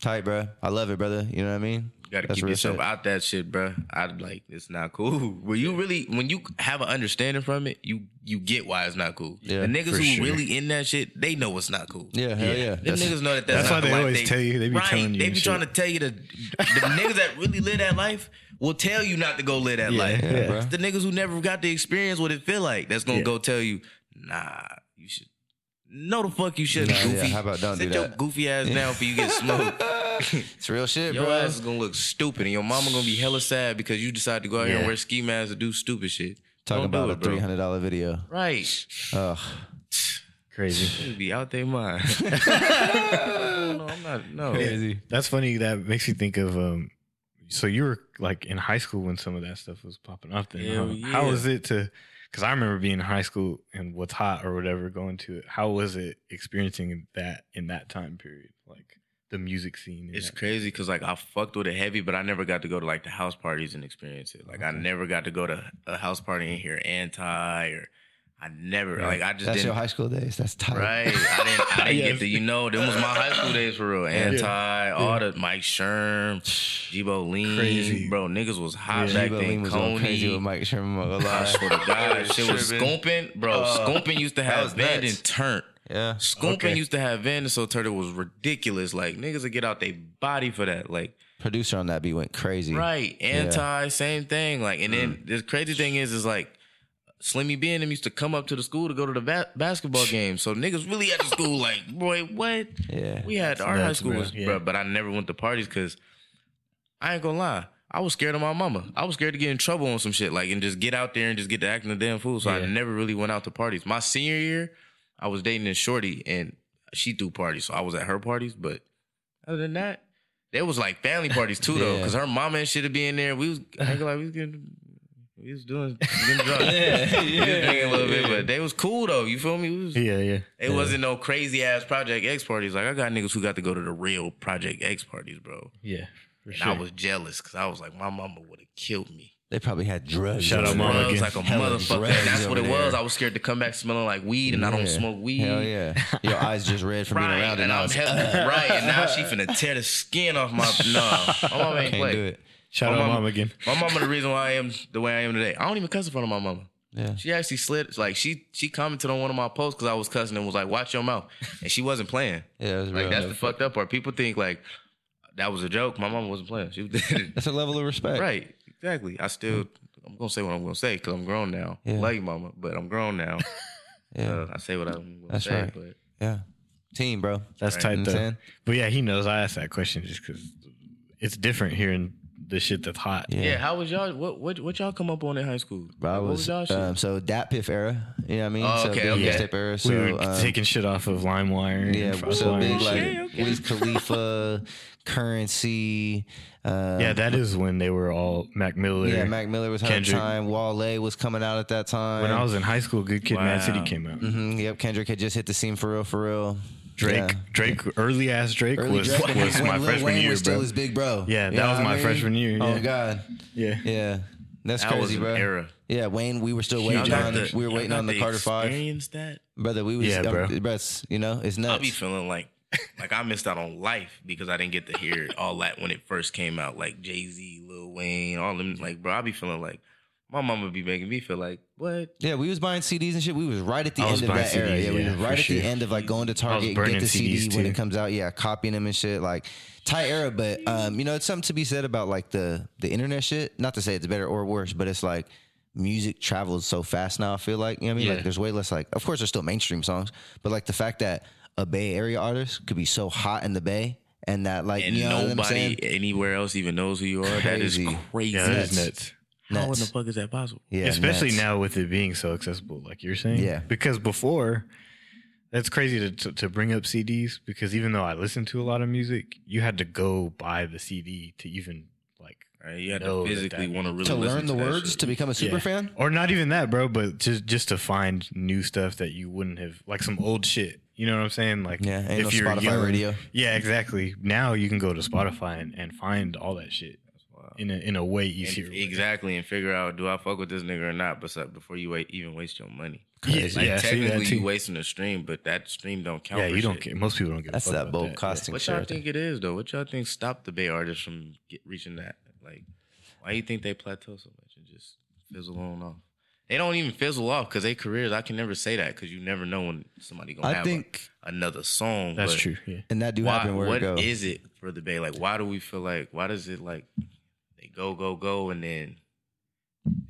Tight, bro. I love it, brother. You know what I mean? you gotta That's keep real yourself shit. out that shit, bro. I like it's not cool. *laughs* When you really, when you have an understanding from it, you you get why it's not cool. Yeah, the niggas who sure. really in that shit, they know it's not cool. Yeah, hell yeah. Them That's- niggas know that that's, That's not why the they life always tell you- they be right, telling you They and be shit. trying to tell you the the niggas that really live that life will tell you not to go live that Yeah, life. yeah, bro. It's the niggas who never got the experience what it feel like that's gonna Yeah. go tell you, nah, you should. No, the fuck you shouldn't, Nah, yeah, goofy. how about don't Sit do your that? goofy ass down for you get smoked. *laughs* It's real shit, Your bro. ass is gonna look stupid, and your mama gonna be hella sad because you decided to go out here and wear ski masks and do stupid shit. Talking Don't do about a it, bro. three hundred dollar video. Right. Ugh. Crazy. Be out their mind. *laughs* *laughs* no, I'm not. No. Crazy. That's funny. That makes me think of. um So you were like in high school when some of that stuff was popping up. Then Hell huh? how was it to? Because I remember being in high school and what's hot or whatever, going to it. How was it experiencing that in that time period, like the music scene? It's crazy because like I fucked with it heavy, but I never got to go to like the house parties and experience it. Like I never got to go to a house party and hear anti or I never Right. like I just That's your high school days. That's tight. Right, I didn't. I didn't Yes. *laughs* get to. You know, them was my high school days for real. *laughs* Anti, all the Mike Sherm, Jibo Lean, Crazy. bro. Niggas was hot Yeah. back then. Was going crazy with Coney. Mike Sherm. I'm not gonna I swear to God, *laughs* shit was scooping, bro. Uh, scooping used to have Van and Turnt. Yeah. Scooping Okay. used to have Van and so Turtle was ridiculous. Like niggas would get out their body for that. Like Producer on that beat went crazy. right, anti, same thing. Like and Mm. then the crazy thing is, is like Slimmy B and them used to come up to the school to go to the ba- basketball game. So niggas really at the school like, boy, what? Yeah. We had our high school was, Yeah. bro, but I never went to parties because I ain't gonna lie. I was scared of my mama. I was scared to get in trouble on some shit, like and just get out there and just get to acting a damn fool. So I never really went out to parties. My senior year, I was dating a shorty and she threw parties, so I was at her parties. But other than that, there was like family parties too, though, *laughs* because her mama and shit would be in there. We was I ain't gonna we was getting. We was doing *laughs* getting drunk. Yeah, We was drinking a little bit, but they was cool though. You feel me? Was, Yeah, yeah. it wasn't no crazy ass Project X parties. Like I got niggas who got to go to the real Project X parties, bro. Yeah. For And sure. I was jealous because I was like, my mama would have killed me. They probably had drugs. Shout out Mama there. Drugs again. like a Hella motherfucker. drugs That's what it over was. there. I was scared to come back smelling like weed, and I don't smoke weed. Hell yeah. Your eyes just red from being around it. and I'm it's hella, *laughs* right, and now she finna tear the skin off my. No, my mama ain't can't play. do it. Shout My out mama- mom again. My mama, the reason why I am the way I am today. I don't even cuss in front of my mama. Yeah. She actually slid like she she commented on one of my posts because I was cussing and was like, "Watch your mouth," and she wasn't playing. *laughs* Yeah, it was Like real. that's the fucked up part. People think like that was a joke. My mama wasn't playing. She *laughs* was That's a level of respect. right. Exactly. I still I'm gonna say what I'm gonna say because I'm grown now. Yeah. Love you, mama, but I'm grown now. *laughs* Yeah. Uh, I say what I'm gonna That's say. right. But Yeah. Team, bro. That's Right. tight though. what I'm saying? But yeah, he knows I asked that question just because it's different hearing the shit that's hot. Yeah. yeah. how was y'all? What what what y'all come up on in high school? Bro, I Like, what was, y'all um, so Dat Piff era. You know what I mean? Oh, so okay, big okay. mixtape era. So, we were um, taking shit off of LimeWire. yeah, and so Frostwire big like shit. Okay, okay. Wiz Khalifa, Currency. Um, yeah, that is when they were all Mac Miller. yeah. Mac Miller was having Kendrick. time. Wale was coming out at that time. when I was in high school, Good Kid, Mad City came out. hmm Yep, Kendrick had just hit the scene for real, for real. Drake, Yeah. Drake, early ass Drake Early was Drake was my Lil freshman Wayne year, was still bro. his big bro. Yeah, You that know was my I mean? freshman year, Oh yeah. god, Yeah, yeah, that's that was crazy, an bro. era. Yeah, Wayne, we were still Y'all waiting got on. the- we were waiting on the Carter Five, Experience that. brother. We was, Yeah, um, bro. bruh, you know, it's nuts. I nuts. be feeling like like I missed out on life because I didn't get to hear all that when it first came out, like Jay Z, Lil Wayne, all them. Like, bro, I'll be feeling like my mom would be making me feel like what? Yeah, we was buying CDs and shit. We was right at the I end of buying that era. CDs, Yeah, we was right at sure. the end of like going to Target, burning get the CDs CD when it comes out. Yeah, copying them and shit. Like tight era, but um, you know, it's something to be said about like the the internet shit. Not to say it's better or worse, but it's like music travels so fast now. I feel like you know what I mean. Yeah. Like there's way less like. Of course, there's still mainstream songs, but like the fact that a Bay Area artist could be so hot in the Bay and that like And you know what I'm nobody anywhere else even knows who you are. That is Crazy. crazy. yeah, that is Nuts. Nuts. How in the fuck is that possible? Yeah, Especially nuts. now with it being so accessible, like you're saying. Yeah. Because before, that's crazy to, to to bring up CDs. Because even though I listen to a lot of music, you had to go buy the CD to even like Right? You had know to physically that- want to really to listen learn the that words shit. to become a super Yeah. fan. or not even that, bro. But just just to find new stuff that you wouldn't have, like some old shit. You know what I'm saying? Like Yeah, ain't no if you're Spotify young- radio. Yeah, exactly. Now you can go to Spotify and, and find all that shit Wow. In a in a way And- easier. way. exactly, and figure out do I fuck with this nigga or not, but before you wait, even waste your money. Yeah, Crazy. Like yeah, see that technically, too. you wasting a stream, but that stream don't count. Yeah, for you don't shit. care. Most people don't get. That's a fuck that about bold that. costing What shit. y'all think it is though? What y'all think stopped the Bay artists from get, reaching that? Like, why do you think they plateau so much and just fizzle on off? They don't even fizzle off because they careers. I can never say that because you never know when somebody gonna I have think, a, another song. That's but true. Yeah. and that do Why, happen where what it go. is it for the Bay? Like, why do we feel like? Why does it like they go go go and then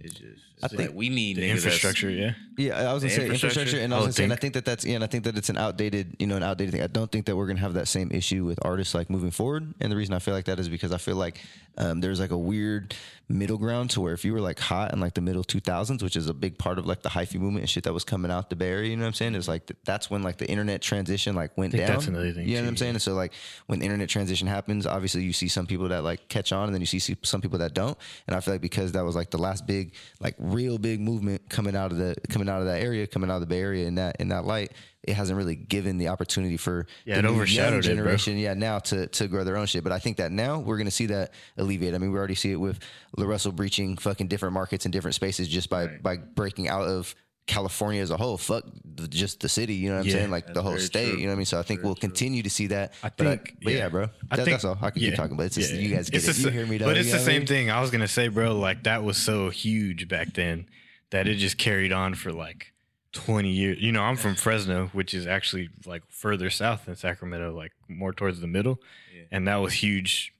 it's just? It's I like think we need The niggas infrastructure. Yeah. Yeah, I was gonna say infrastructure, infrastructure? and I was I gonna say, and I think. that that's yeah, and I think that it's an outdated, you know, an outdated thing. I don't think that we're gonna have that same issue with artists like moving forward. And the reason I feel like that is because I feel like um, there's like a weird middle ground to where if you were like hot in like the middle 2000s, which is a big part of like the hyphy movement and shit that was coming out the Bay Area, you know what I'm saying? It's like th- that's when like the internet transition like went down. that's another thing, You know what too, I'm saying? And so like when the internet transition happens, obviously you see some people that like catch on, and then you see some people that don't. And I feel like because that was like the last big, like real big movement coming out of the coming out of that area, coming out of the Bay Area in that in that light, it hasn't really given the opportunity for Yeah, the it overshadowed it, generation, yeah, now to to grow their own shit. But I think that now we're gonna see that alleviate. I mean, we already see it with La Russell breaching fucking different markets and different spaces just by by breaking out of. California as a whole, fuck the, just the city, you know what I'm Yeah, saying? Like the whole state, true. you know what I mean? So I think we'll continue to see that. I but think, but yeah, yeah. bro, I that, think- that's all. I can yeah, keep talking, but it's just you guys get It's it. the You hear me, though, But it's the I same mean? thing. I was gonna say, bro. Like that was so huge back then that it just carried on for like twenty years. You know, I'm from Fresno, which is actually like further south than Sacramento, like more towards the middle, Yeah. and that was huge.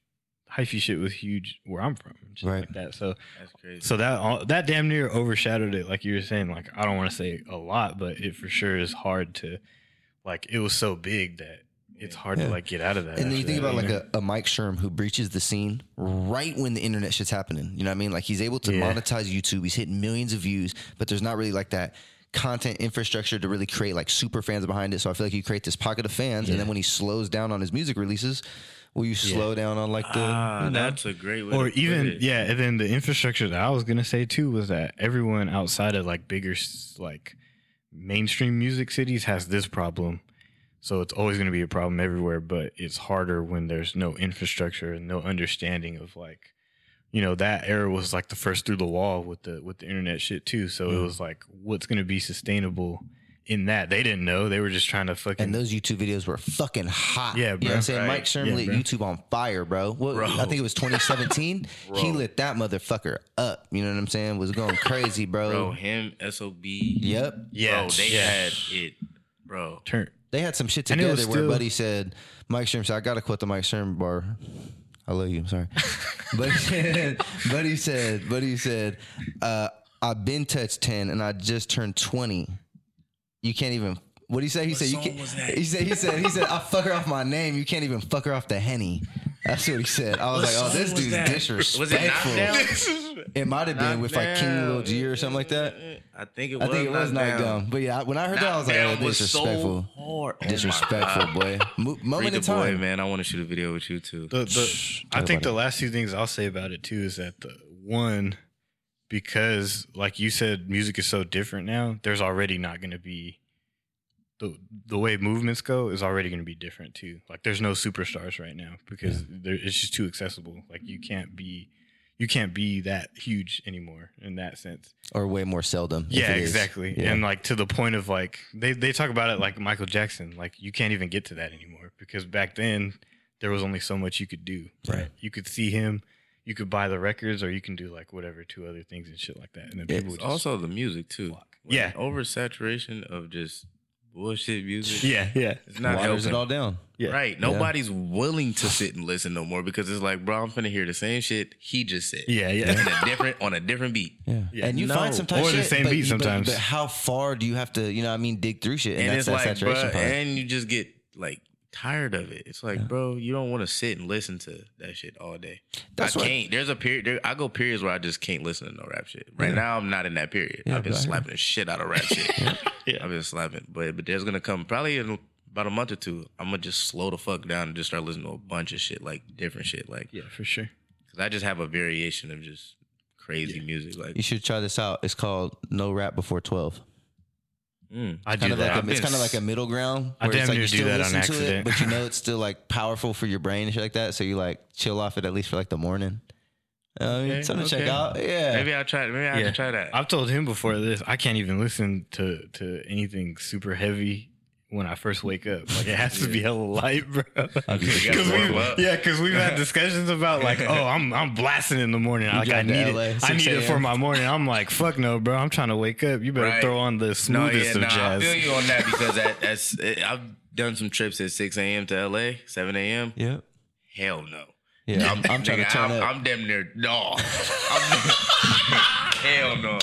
Hyphy shit was huge where I'm from, and shit Right. Like that. So, That's crazy. so that all, that damn near overshadowed it. Like you were saying, like I don't want to say a lot, but it for sure is hard to, like it was so big that it's hard Yeah. to like get out of that. And then you think that, about like a, a Mike Sherm who breaches the scene right when the internet shit's happening. You know what I mean? Like he's able to Yeah. monetize YouTube. He's hitting millions of views, but there's not really like that content infrastructure to really create like super fans behind it. So I feel like you create this pocket of fans, and then when he slows down on his music releases, will you slow down on like the? ah, you know? that's a great way. or to put even it. yeah and then the infrastructure that i was gonna say too was that everyone outside of like bigger s- like mainstream music cities has this problem so it's always gonna be a problem everywhere but it's harder when there's no infrastructure and no understanding of like you know that era was like the first through the wall with the with the internet shit too so it mm. was like what's gonna be sustainable in that they didn't know they were just trying to fucking And those YouTube videos were fucking hot. Yeah, You know what I'm saying? Right. Mike Sherman Yeah, lit bro. YouTube on fire, bro. What, Bro. I think it was *laughs* 2017. he lit that motherfucker up. You know what I'm saying? Was going crazy, bro. bro, him, Sob. Yep. Yeah, bro, they yeah. had it, bro. turn They had some shit together where still- Buddy said, Mike Sherm said, I got to quote the Mike Sherm bar. I love you. I'm sorry. *laughs* Said, *laughs* Buddy said, Buddy said, uh, I've been touched 10 and I just turned 20. You can't even. What did he say? He said, you can't. He said, he said, he said, I fuck her off my name. You can't even fuck her off the henny. That's what he said. I was like, oh, this dude's that? disrespectful. Was it It might have been with like King Down. Lil G or something like that. I think it was. I was. think it was Knock knocked down. But yeah, when I heard that, I was like, oh, was disrespectful. So. Oh disrespectful, boy. Mo- Free moment the in time. boy, man. I want to shoot a video with you too. The, the, Shh, I think about the last two things I'll say about it too is that the one, because like you said, music is so different now. There's already not going to be the the way movements go is already going to be different too. Like there's no superstars right now because there, it's just too accessible. Like you can't be you can't be that huge anymore in that sense. or way more seldom. Yeah, exactly. Yeah. And like to the point of like they they talk about it like Michael Jackson. Like you can't even get to that anymore because back then there was only so much you could do. Right. You could see him, you could buy the records, or you can do like whatever two other things and shit like that. And then Yeah, people would just, Also, the music too. Fuck. Like, Yeah. oversaturation of just bullshit music. yeah, yeah, it's not waters helping. it all down. yeah. Right. Nobody's willing to sit and listen no more because it's like, bro, I'm finna hear the same shit he just said. Yeah, yeah. On a different on a different beat. Yeah. Yeah. And you No. find sometimes Or the shit, same but beat you- but- sometimes. But, how far do you have to, you know, what I mean, dig through shit? And, And, that's it's that like, saturation bro, part. and you just get like tired of it. It's like, bro, you don't want to sit and listen to that shit all day. That's I what- can't. There's a period. There, I go periods where I just can't listen to no rap shit. Right Yeah. now, I'm not in that period. Yeah, I've been but I hear slapping the shit out of rap shit. *laughs* Yeah. *laughs* I've been slapping, but but there's gonna come probably in about a month or two. I'm gonna just slow the fuck down and just start listening to a bunch of shit, like different shit, like yeah, for sure. because I just have a variation of just crazy music, like you should try this out. It's called No Rap Before 12. Mm. I do Kind of that. like a, it's kind of like a s- middle ground. I where damn it's like near you do still that on listen to it, but you know *laughs* it's still like powerful for your brain and shit like that. So you like chill off it at least for like the morning. Uh, I mean, Okay, something to check out. Yeah. maybe I'll try. Maybe I have Yeah. to try that. I've told him before this. I can't even listen to to anything super heavy when I first wake up. Like it has to be hella light, bro. *laughs* You Cause we, yeah, because we've had *laughs* discussions about like, oh, I'm I'm blasting in the morning. Like I need LA, it. I need it for my morning. I'm like, fuck no, bro. I'm trying to wake up. You better Right. throw on the No, smoothest yeah, of nah, I jazz. feel you on that *laughs* because that, that's it, I've done some trips at 6 a.m. to LA, 7 a.m. Yep. Hell no. Yeah. I'm, I'm trying to turn I'm, up. I'm damn near no. I'm, hell no.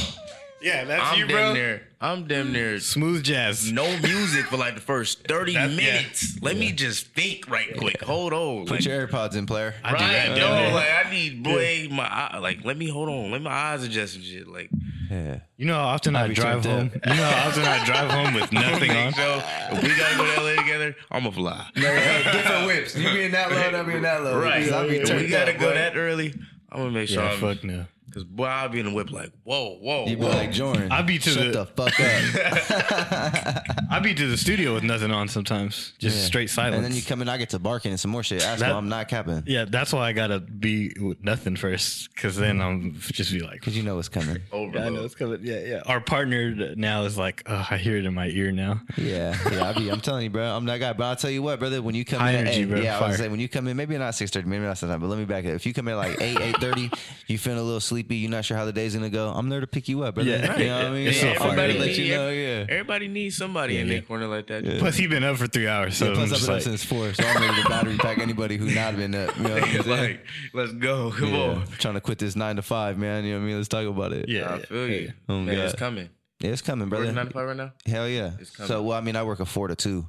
Yeah, that's I'm you, damn bro. near. I'm damn near Smooth jazz. no music for like the first thirty That- yeah. minutes. Let me just think right quick. Hold on. Put like, your AirPods in, player. I do right, that. yo, damn like I need boy, my eye, like let me hold on, let my eyes adjust and shit. Like Yeah. You know how often I, be drive turned home. You know how often I drive home with *laughs* nothing on. So if we gotta go to LA together, I'ma fly. different whips. You being that low, I be in that low. Right. I'll be If we gotta up, go boy. that early, I'm gonna make sure Yeah, I'm fuck no. Cause boy, I'll be in the whip like, whoa, whoa, You be whoa. like Jordan. I be to Shut the- the, fuck up. *laughs* I be to the studio with nothing on sometimes, just Yeah. straight silence. And then you come in, I get to barking and some more shit. Ask That- why I'm not capping. yeah, that's why I gotta be with nothing first, because then I'm just be like, Because you know what's coming. *laughs* Overload. yeah, I know it's coming. Yeah, yeah. Our partner now is like, oh, I hear it in my ear now. Yeah, yeah. I be, I'm telling you, bro. I'm that guy. But I'll tell you what, brother. When you come High in, at energy, eight, bro. yeah, I was Fire. gonna say when you come in, maybe not six thirty, maybe not seven, but let me back it. If you come in like eight, eight thirty, you feeling a little sleepy, you're not sure how the day's gonna go. I'm there to pick you up, brother. Yeah. you know what I mean. It's so I'm fire. there to Everybody let you know. Yeah. Everybody needs somebody in Yeah, their yeah. corner like that. Plus, he been up for three hours, so Yeah, plus, I've just been up since four, so I'm ready to battery pack anybody who not been up. You know what I'm *laughs* like, let's go. Come yeah. on. trying to quit this nine to five, man. You know what I mean? Let's talk about it. yeah, I feel you. Oh, Man, it's coming. yeah it's coming, brother. Working nine to five right now. Hell yeah. It's coming. So, well, I mean, I work a four to two,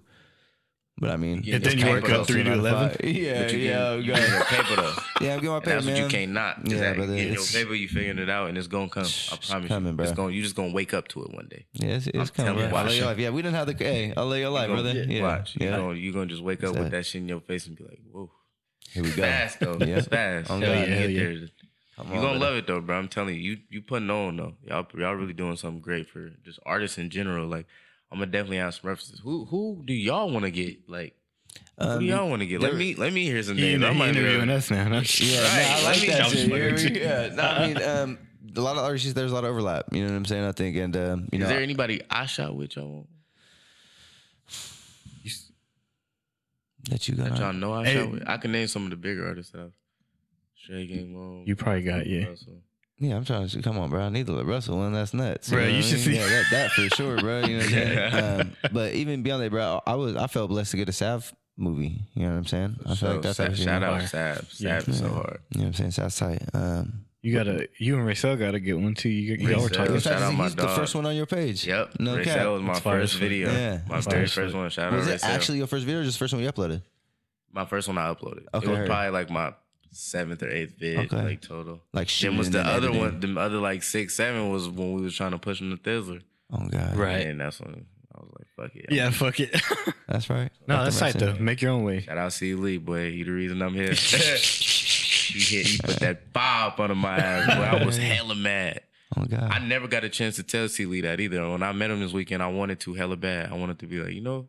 but I mean, And then you work up three to nine 11? five. Yeah, But yeah, getting, you God. getting your paper though. *laughs* yeah. I'm getting my And that's man. what you can't not. Yeah, Yeah, brother, getting your paper, you figuring it out, and it's gonna come. I promise coming, you. bro. It's going. You just gonna wake up to it one day. Yeah, it's, it's I'm coming, telling bro. you, I'll lay your watch life. Yeah, we didn't have the. Hey, I'll lay your life, You gonna- brother. Yeah, Watch. You yeah. gonna you gonna just wake up What's with that? that shit in your face and be like, whoa. Here we go. Fast though. Yeah. Fast. Oh, Hell God. yeah, Hell get yeah. there. Come You're on, gonna brother. love it though, bro. I'm telling you, you you putting on though. Y'all y'all really doing something great for just artists in general. Like I'm gonna definitely have some references. Who who do y'all want to get? Like who Um, do y'all want to get? Let me let me hear some names. he I'm be interviewing able- us now. huh? Yeah, Right, nah, I like me- that I'm shit. just you know what I fucking mean? Yeah, no, I mean, um, a lot of artists, there's a lot of overlap. You know what I'm saying? I think, and um, you know, Is there anybody I shot with y'all that you got. that y'all know I Hey. shot with? I can name some of the bigger artists that I've Straight Game Long. You probably got, yeah. Russell. Yeah, I'm trying to. Come on, bro. I need to let Russell one. That's nuts. Bro, know you what I should mean? see- Yeah, that, that for sure, bro. You know what I'm saying? *laughs* um, but even beyond that, bro, I was I felt blessed to get a Sav movie. You know what I'm saying? I feel So, like that's Sa- actually shout out fire. Sab. Yeah. Sab is so hard. You know what I'm saying? Sav's tight. Um, You gotta, you and Racel gotta get one too. You, y'all were Racel. talking. in Shout fact, out my he's the first one on your page. Yep. No Racel cap. was my That's first video. Yeah, My that's very fire as first fuck. one. Shout Was out it Racel. actually your first video or just the first one you uploaded? my first one I uploaded? Okay. It was probably like my seventh or eighth vid, Okay. like total. Like Then shooting was the other editing. one, the other like six, seven was when we was trying to push him to Thizzler. Oh god, Right. And that's when I was like, fuck it. Yeah, fuck it. *laughs* That's right. no, Let that's them tight though. in. Make your own way. Shout out C Lee, boy. He the reason I'm here. *laughs* *laughs* he hit, he put that five up under my ass, boy. I was hella mad. Oh god. I never got a chance to tell C Lee that either. When I met him this weekend, I wanted to hella bad. I wanted to be like, you know,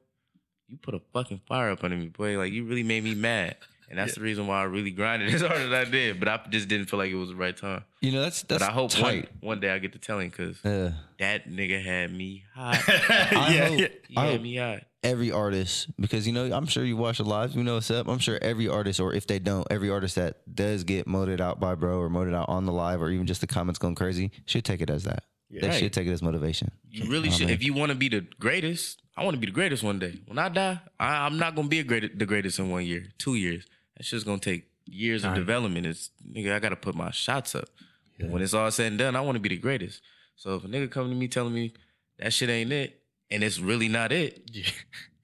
you put a fucking fire up under me, boy. Like you really made me mad. And that's the reason why I really grinded *laughs* as hard as I did. But I just didn't feel like it was the right time. you know that's that's but I hope one, tight. one day I get to tell him because that nigga had me *laughs* hot. I yeah, hope- yeah. I had me hot. every artist because you know I'm sure you watch the lives. You know what's up. I'm sure every artist, or if they don't, every artist that does get moted out by bro or moted out on the live or even just the comments going crazy should take it as that. They Right. should take it as motivation. You really should. If you want to be the greatest, I want to be the greatest one day. When I die, I, I'm not gonna be a great, the greatest in one year, two years. That's just gonna take years of development. It's nigga, I gotta put my shots up. When it's all said and done, I want to be the greatest. So if a nigga come to me telling me that shit ain't it, and it's really not it, Yeah.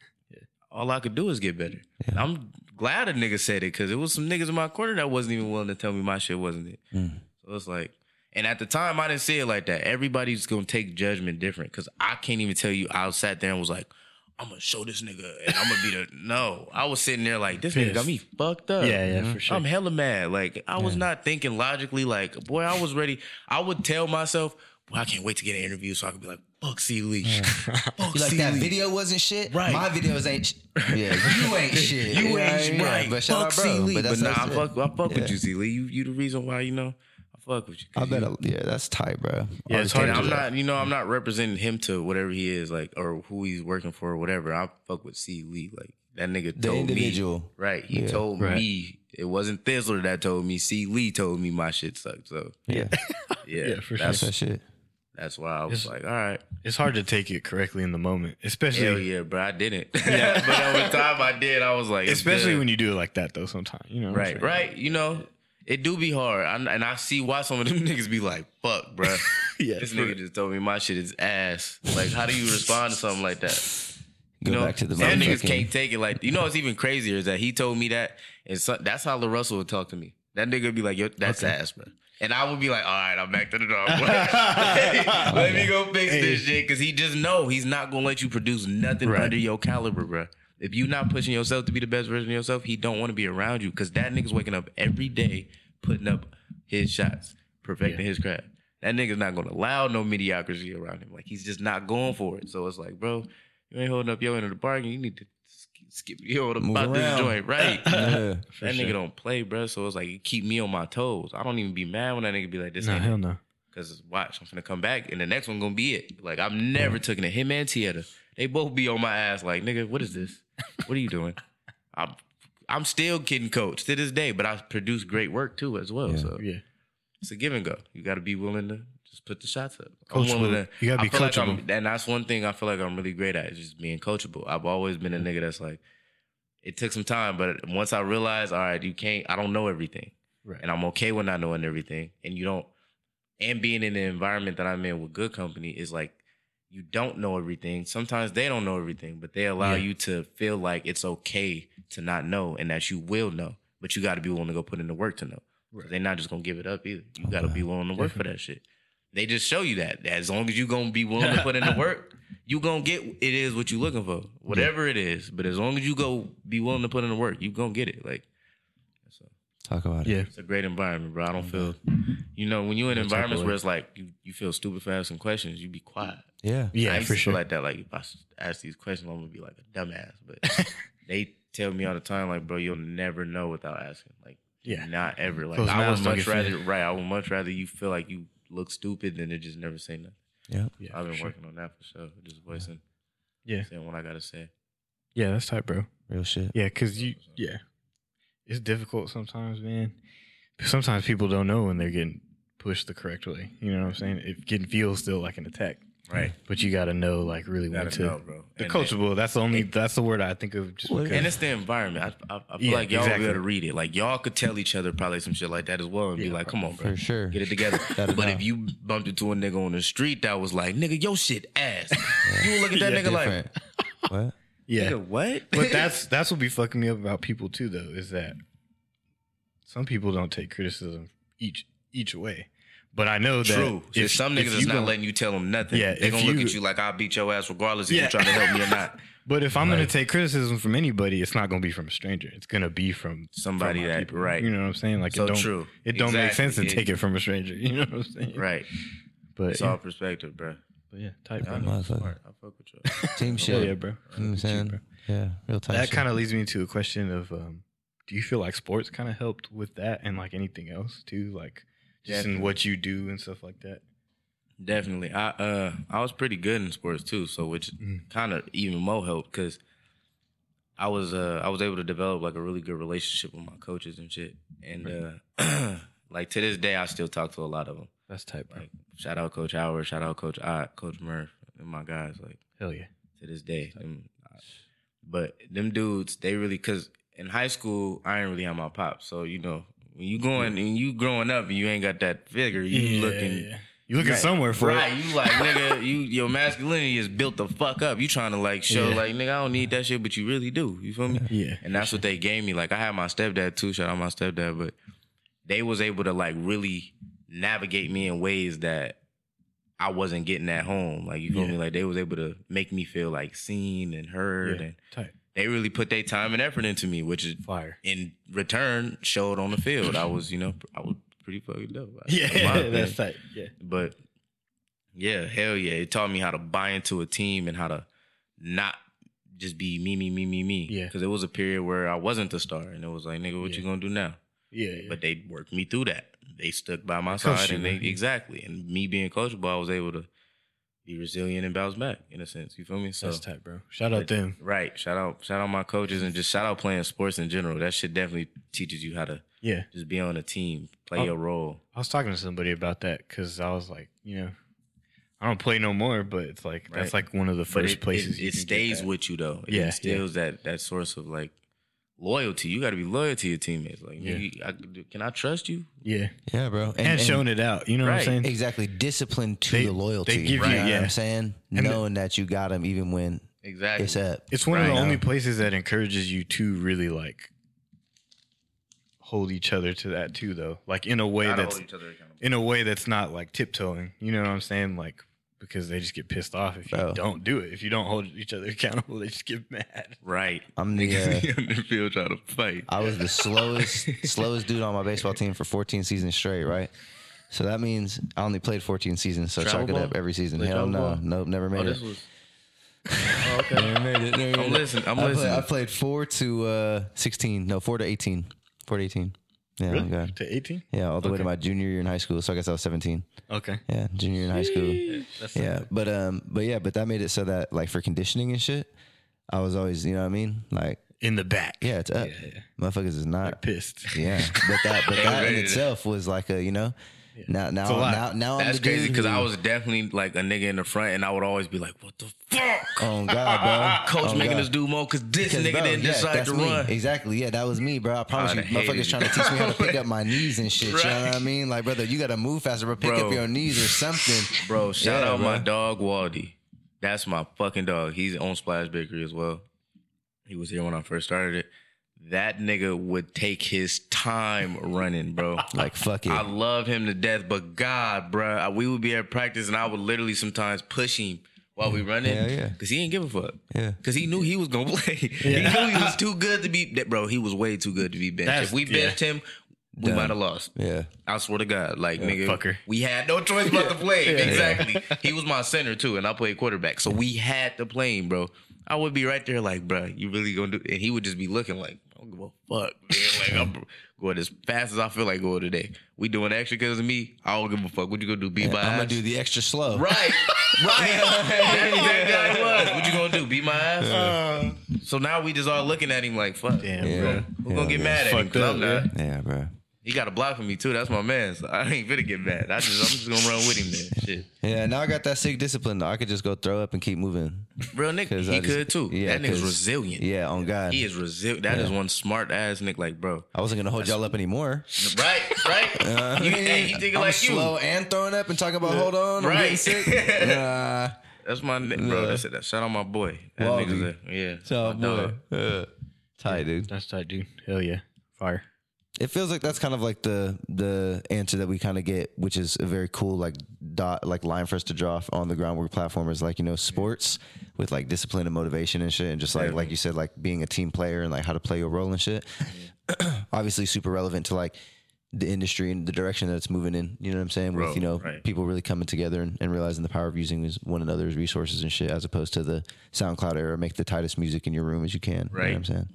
*laughs* all I could do is get better. And I'm glad a nigga said it because it was some niggas in my corner that wasn't even willing to tell me my shit wasn't it. Mm. So it's like, and at the time I didn't see it like that. Everybody's gonna take judgment different because I can't even tell you. I sat there and was like, I'm gonna show this nigga and I'm gonna be the *laughs* no. I was sitting there like this nigga got me fucked up. Yeah, yeah, for sure. I'm hella mad. Like I was not thinking logically. Like boy, I was ready. I would tell myself, boy, I can't wait to get an interview so I could be like, fuck C Lee. *laughs* Fuck *laughs* You like C. that Lee. video wasn't shit. Right. My videos ain't. Sh- yeah, you ain't shit. You ain't? Yeah, right. But shout fuck out, bro. C. Lee. But, But, nah, I fuck, I fuck Yeah. with you, C. Lee. You, you the reason why you know fuck with you. 'Cause I bet. you- I, yeah, that's tight, bro. Yeah, it's hard I'm not, you know, I'm not representing him to whatever he is, like, or who he's working for, or whatever. I fuck with C. Lee, like that nigga The told individual. me, right? He Yeah. told Right. me it wasn't Thizzler that told me. C. Lee told me my shit sucked. So Yeah, yeah, *laughs* Yeah, for that's, that's that shit. That's why I was It's- like, all right, It's hard to take it correctly in the moment, especially hell yeah, bro. I didn't. *laughs* Yeah, *laughs* but over time I did. I was like, especially when you do it like that though. Sometimes you know, Right, right. You know, it do be hard, I, and I see why some of them *laughs* niggas be like, "Fuck, bro." *laughs* yeah, This nigga just told me my shit is ass. Like, how do you respond to something like that? Go know, back to the some niggas can't take it. Like, you know, what's even crazier is that he told me that, and so, that's how LaRussell would talk to me. That nigga would be like, "Yo, that's Okay. ass, bro," and I would be like, "All right, I'm back to the dog. *laughs* let me go fix this shit," because he just know he's not gonna let you produce nothing Right. under your caliber, bro. If you not pushing yourself to be the best version of yourself, he don't want to be around you because that nigga's waking up every day, putting up his shots, perfecting his craft. That nigga's not gonna allow no mediocrity around him. Like he's just not going for it. So it's like, bro, you ain't holding up your end of the bargain. You need to sk- skip *laughs* yo Move about this around. joint, right? *laughs* Yeah. *laughs* that nigga don't play, bro. So it's like it keep me on my toes. I don't even be mad when that nigga be like, "This ain't hell no. Cause watch, I'm finna come back, and the next one gonna be it. Like I'm never taking it. Him and Tieta, they both be on my ass. Like nigga, what is this? What are you doing? I'm I'm still getting coached to this day, but I produce great work too as well. Yeah. So Yeah, it's a give and go. You got to be willing to just put the shots up. Coachable. You gotta be feel like coachable. and that's one thing I feel like I'm really great at is just being coachable. I've always been a nigga that's like, it took some time, but once I realized, all right, you can't. I don't know everything, right. and I'm okay with not knowing everything. And you don't, and being in the environment that I'm in with good company is like. You don't know everything. Sometimes they don't know everything, but they allow Yeah. you to feel like it's okay to not know and that you will know. But you got to be willing to go put in the work to know. 'Cause They're not just gonna give it up either. You got to Okay. be willing to work for that shit. They just show you that as long as you're gonna be willing to put in the *laughs* work, you gonna get it is what you're looking for, whatever it is. But as long as you go be willing to put in the work, you gonna get it. Like Talk about it. Yeah, it's a great environment, bro. I don't feel, you know, when you're in No type of environments where it's like you, you feel stupid for asking questions, you be quiet. Yeah. I yeah, used for to sure. like that. Like if I ask these questions, I'm gonna be like a dumbass. But *laughs* they tell me all the time, like, bro, you'll never know without asking. Like, Yeah. not ever. Like, Closed I would much get rather, fed. right? I would much rather you feel like you look stupid than to just never say nothing. Yeah. yeah, I've been for sure. working on that for sure. Just voicing, Yeah, saying what I gotta say. yeah, that's tight, bro. Real shit. Yeah, because you, yeah, it's difficult sometimes, man. Sometimes people don't know when they're getting pushed the correct way. You know what I'm saying? It can feel still like an attack, Right. *laughs* but you got to know, like, really when Gotta to. know, bro. The And- coachable. That's the only. That's the word I think of. Just Well. And it's the environment. I, I, I feel Yeah, like y'all will exactly. be able to read it. Like y'all could tell each other probably some shit like that as well, and be like, "Come on, bro, For sure. get it together." *laughs* But doubt. if you bumped into a nigga on the street that was like, "Nigga, your shit ass," *laughs* you would look at that Yeah, nigga like, what? yeah, "Nigga, what?" but that's that's what be fucking me up about people too, though, is that some people don't take criticism each each way. But I know that True. So if some if niggas is not don't- letting you tell them nothing. Yeah, they if gonna look at you like I'll beat your ass regardless if Yeah. you trying to help me or not. *laughs* But if I'm Right. gonna take criticism from anybody, it's not gonna be from a stranger. It's gonna be from Somebody from my that- right. You know what I'm saying? Like So it don't true. it don't make sense to It- take it from a stranger. *laughs* You know what I'm saying? Right. But It's yeah, all perspective, bro. but yeah tight, I bro. know. Motherfucker. Smart. I fuck with you. *laughs* Team Oh, shit. yeah, bro. You know what I'm saying? bro. Yeah. Real tight. That kind of leads me to a question of um, do you feel like sports kind of helped with that and like anything else too? Like just in what you do and stuff like that? Definitely. I uh I was pretty good in sports too, so which Mm. kind of even more helped because I was uh I was able to develop like a really good relationship with my coaches and shit, and uh *clears throat* like to this day I still talk to a lot of them. That's tight, bro. Like shout out Coach Howard, shout out Coach Ott, Coach Murph, and my guys like Hell yeah. to this day. Them, but them dudes, they really because in high school I didn't really have my pop, so you know when you going and you growing up and you ain't got that figure, you looking. You looking Right. somewhere for right. it. You like *laughs* nigga, you your masculinity is built the fuck up. You trying to like show Yeah. like nigga, I don't need that shit, but you really do. You feel me? Yeah. And that's what they gave me. Like I had my stepdad too. Shout out my stepdad, but they was able to like really navigate me in ways that I wasn't getting at home. Like you feel Yeah. me? Like they was able to make me feel like seen and heard, Yeah. and Tight. They really put their time and effort into me, which is Fire. in return showed on the field. I was, you know, I was pretty fucking dope. Yeah, *laughs* that's tight. Yeah. But yeah, hell yeah. It taught me how to buy into a team and how to not just be me, me, me, me, me. Yeah. Because it was a period where I wasn't the star. And it was like, nigga, what Yeah. you gonna do now? Yeah. yeah. But they worked me through that. They stuck by my coached side you, and they man. exactly. And me being coachable, I was able to be resilient and bounce back in a sense. You feel me? So that's tight, bro. Shout out them. Right. Shout out shout out my coaches and just shout out playing sports in general. That shit definitely teaches you how to Yeah. just be on a team, play Oh. your role. I was talking to somebody about that because I was like, you know, I don't play no more, but it's like that's like one of the first it, places it, it stays with you though. It Yeah, instills that that source of like loyalty. You got to be loyal to your teammates. Like, Yeah. nigga, I, can I trust you? Yeah, Yeah, bro. and, showing it out. You know what I'm saying? exactly discipline to They- the loyalty. they give you you- know what yeah. I'm saying? And the- Knowing that you got them even when Exactly. it's up. It's one of the only places that encourages you to really like hold each other to that too, though. Like in a way Gotta that's hold each other in a way that's not like tiptoeing. You know what I'm saying? Like because they just get pissed off if you Bro. don't do it. If you don't hold each other *laughs* accountable, they just get mad. Right. I'm the, uh, Niggas *laughs* in the field trying to fight. I was the slowest *laughs* slowest dude on my baseball team for 14 seasons straight, right? So that means I only played 14 seasons. So Travel chalk it ball? up every season. Play Hell no, ball? nope, never made Oh, it. this was. Oh, okay. Never made it. Never I'm it. listening. I'm I listening. Played, I played four to uh, 16. No, four to 18. Four to 18. Yeah, oh God. To 18? Yeah, all the way to my junior year in high school. So I guess I was 17. Okay. Yeah, junior year in high school. That's Yeah, but um, but yeah, but that made it so that like for conditioning and shit, I was always, you know what I mean? Like, in the back. yeah, it's up. Yeah, yeah. Motherfuckers is not. Pissed. Yeah, but that, but *laughs* that in itself was like a, you know, now now It's a now now I'm That's the crazy because I was definitely like a nigga in the front, and I would always be like, "What the fuck?" Oh God, bro! *laughs* Coach Oh, making God. us do more because this 'Cause, nigga bro, didn't yeah, decide that's to me. run. Exactly. Yeah, that was me, bro. I promise I'd you, have hated motherfuckers trying to teach me how to pick up my *laughs* knees and shit. You know what I mean? Like, brother, you got to move faster, but pick Bro. up your knees or something. *laughs* Bro, shout Yeah, out bro. my dog Waldy. That's my fucking dog. He's on Splash Bakery as well. He was here when I first started it. That nigga would take his time running, bro. *laughs* Like, fuck it. I love him to death, but God, bro, we would be at practice and I would literally sometimes push him while we mm, running. Hell yeah. Cause he ain't give a fuck. Yeah. Cause he knew he was gonna *laughs* play. He knew he was too good to be bro, he was way too good to be benched. That's- if we yeah. benched him, we Done. might have lost. Yeah. I swear to God, like nigga, fucker. we had no choice but to play. him. Exactly. He was my center too, and I played quarterback, so we had to play him, bro. I would be right there, like, bro, you really gonna do? And he would just be looking like, I don't give a fuck, *laughs* man. Like I'm going as fast as I feel like going today. We doing extra because of me. I don't give a fuck. What you gonna do? Beat my ass? I'm gonna do the extra slow. Right, *laughs* right. That's *laughs* exactly how he was. What you gonna do? Beat my ass? So now we just all looking at him like, fuck. Damn, Yeah. bro. Who Yeah, gonna get yeah. mad at him? Fucked 'Cause up, I'm not. Yeah, bro. He got a block for me too. That's my man. So I ain't finna get mad. I just I'm just gonna run with him then. *laughs* Shit. Yeah, now I got that sick discipline. Though. I could just go throw up and keep moving. Real nigga, He I just- could too. yeah, that nigga's 'cause- resilient. Yeah, on God. He is resilient. That is one smart ass nigga like bro. I wasn't gonna hold y'all up anymore. Right, right. *laughs* you, hey, he thinking I'm like slow you. and throwing up and talking about hold on, I'm Right. getting sick. *laughs* Nah. That's my nigga, bro. Yeah. That's it. That shout out my boy. That Waldy. nigga's a, yeah. So my dog. boy. Uh, tight, dude. That's tight, dude. Hell yeah. Fire. It feels like that's kind of like the the answer that we kind of get, which is a very cool like dot like line for us to draw on the Ground Wrk platform is like you know sports with like discipline and motivation and shit, and just like like you said like being a team player and like how to play your role and shit. *clears throat* Obviously, super relevant to like the industry and the direction that it's moving in. You know what I'm saying? With you know right. people really coming together and, and realizing the power of using one another's resources and shit, as opposed to the SoundCloud era. Make the tightest music in your room as you can. You know Right. what I'm saying?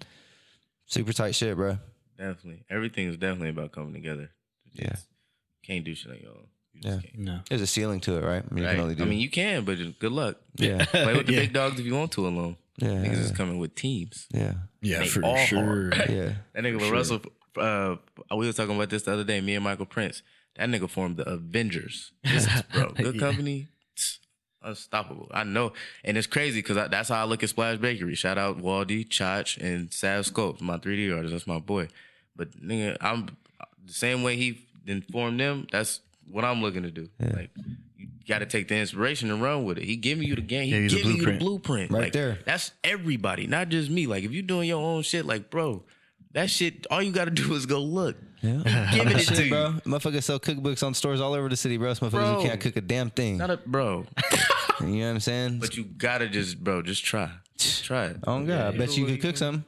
Super tight shit, bro. Definitely. Everything is definitely about coming together. You Yeah. Can't do shit on your own. You just Yeah. can't. No. There's a ceiling to it, right? I mean, you Right? can only do. I mean, you can, but good luck. yeah, *laughs* Play with the Yeah. big dogs if you want to alone. yeah, Niggas yeah, is coming with teams. yeah, Yeah, They for all sure. hard. *laughs* yeah. *laughs* That nigga with Russell, uh, we were talking about this the other day. Me and Michael Prince. That nigga formed the Avengers. This is, bro, good Yeah. company, *tsk* unstoppable. I know, and it's crazy because that's how I look at Splash Bakery. Shout out Waldy, Chach, and Sav Scopes, my 3D artist. That's my boy. But nigga, I'm the same way he informed them. That's what I'm looking to do. Like. You got to take the inspiration and run with it. He giving you the game. He Gave you giving you the blueprint. blueprint. Right Like, there. That's everybody, not just me. Like if you doing your own shit, like bro, that shit. All you got to do is go look. Yeah. *laughs* Giving it Shit, to you. bro. Motherfuckers sell cookbooks on stores all over the city, bro. It's motherfuckers Bro. who can't cook a damn thing. Not a bro, *laughs* *laughs* you know what I'm saying? but you gotta just bro, just try, just try it. oh god, I bet you could cook something.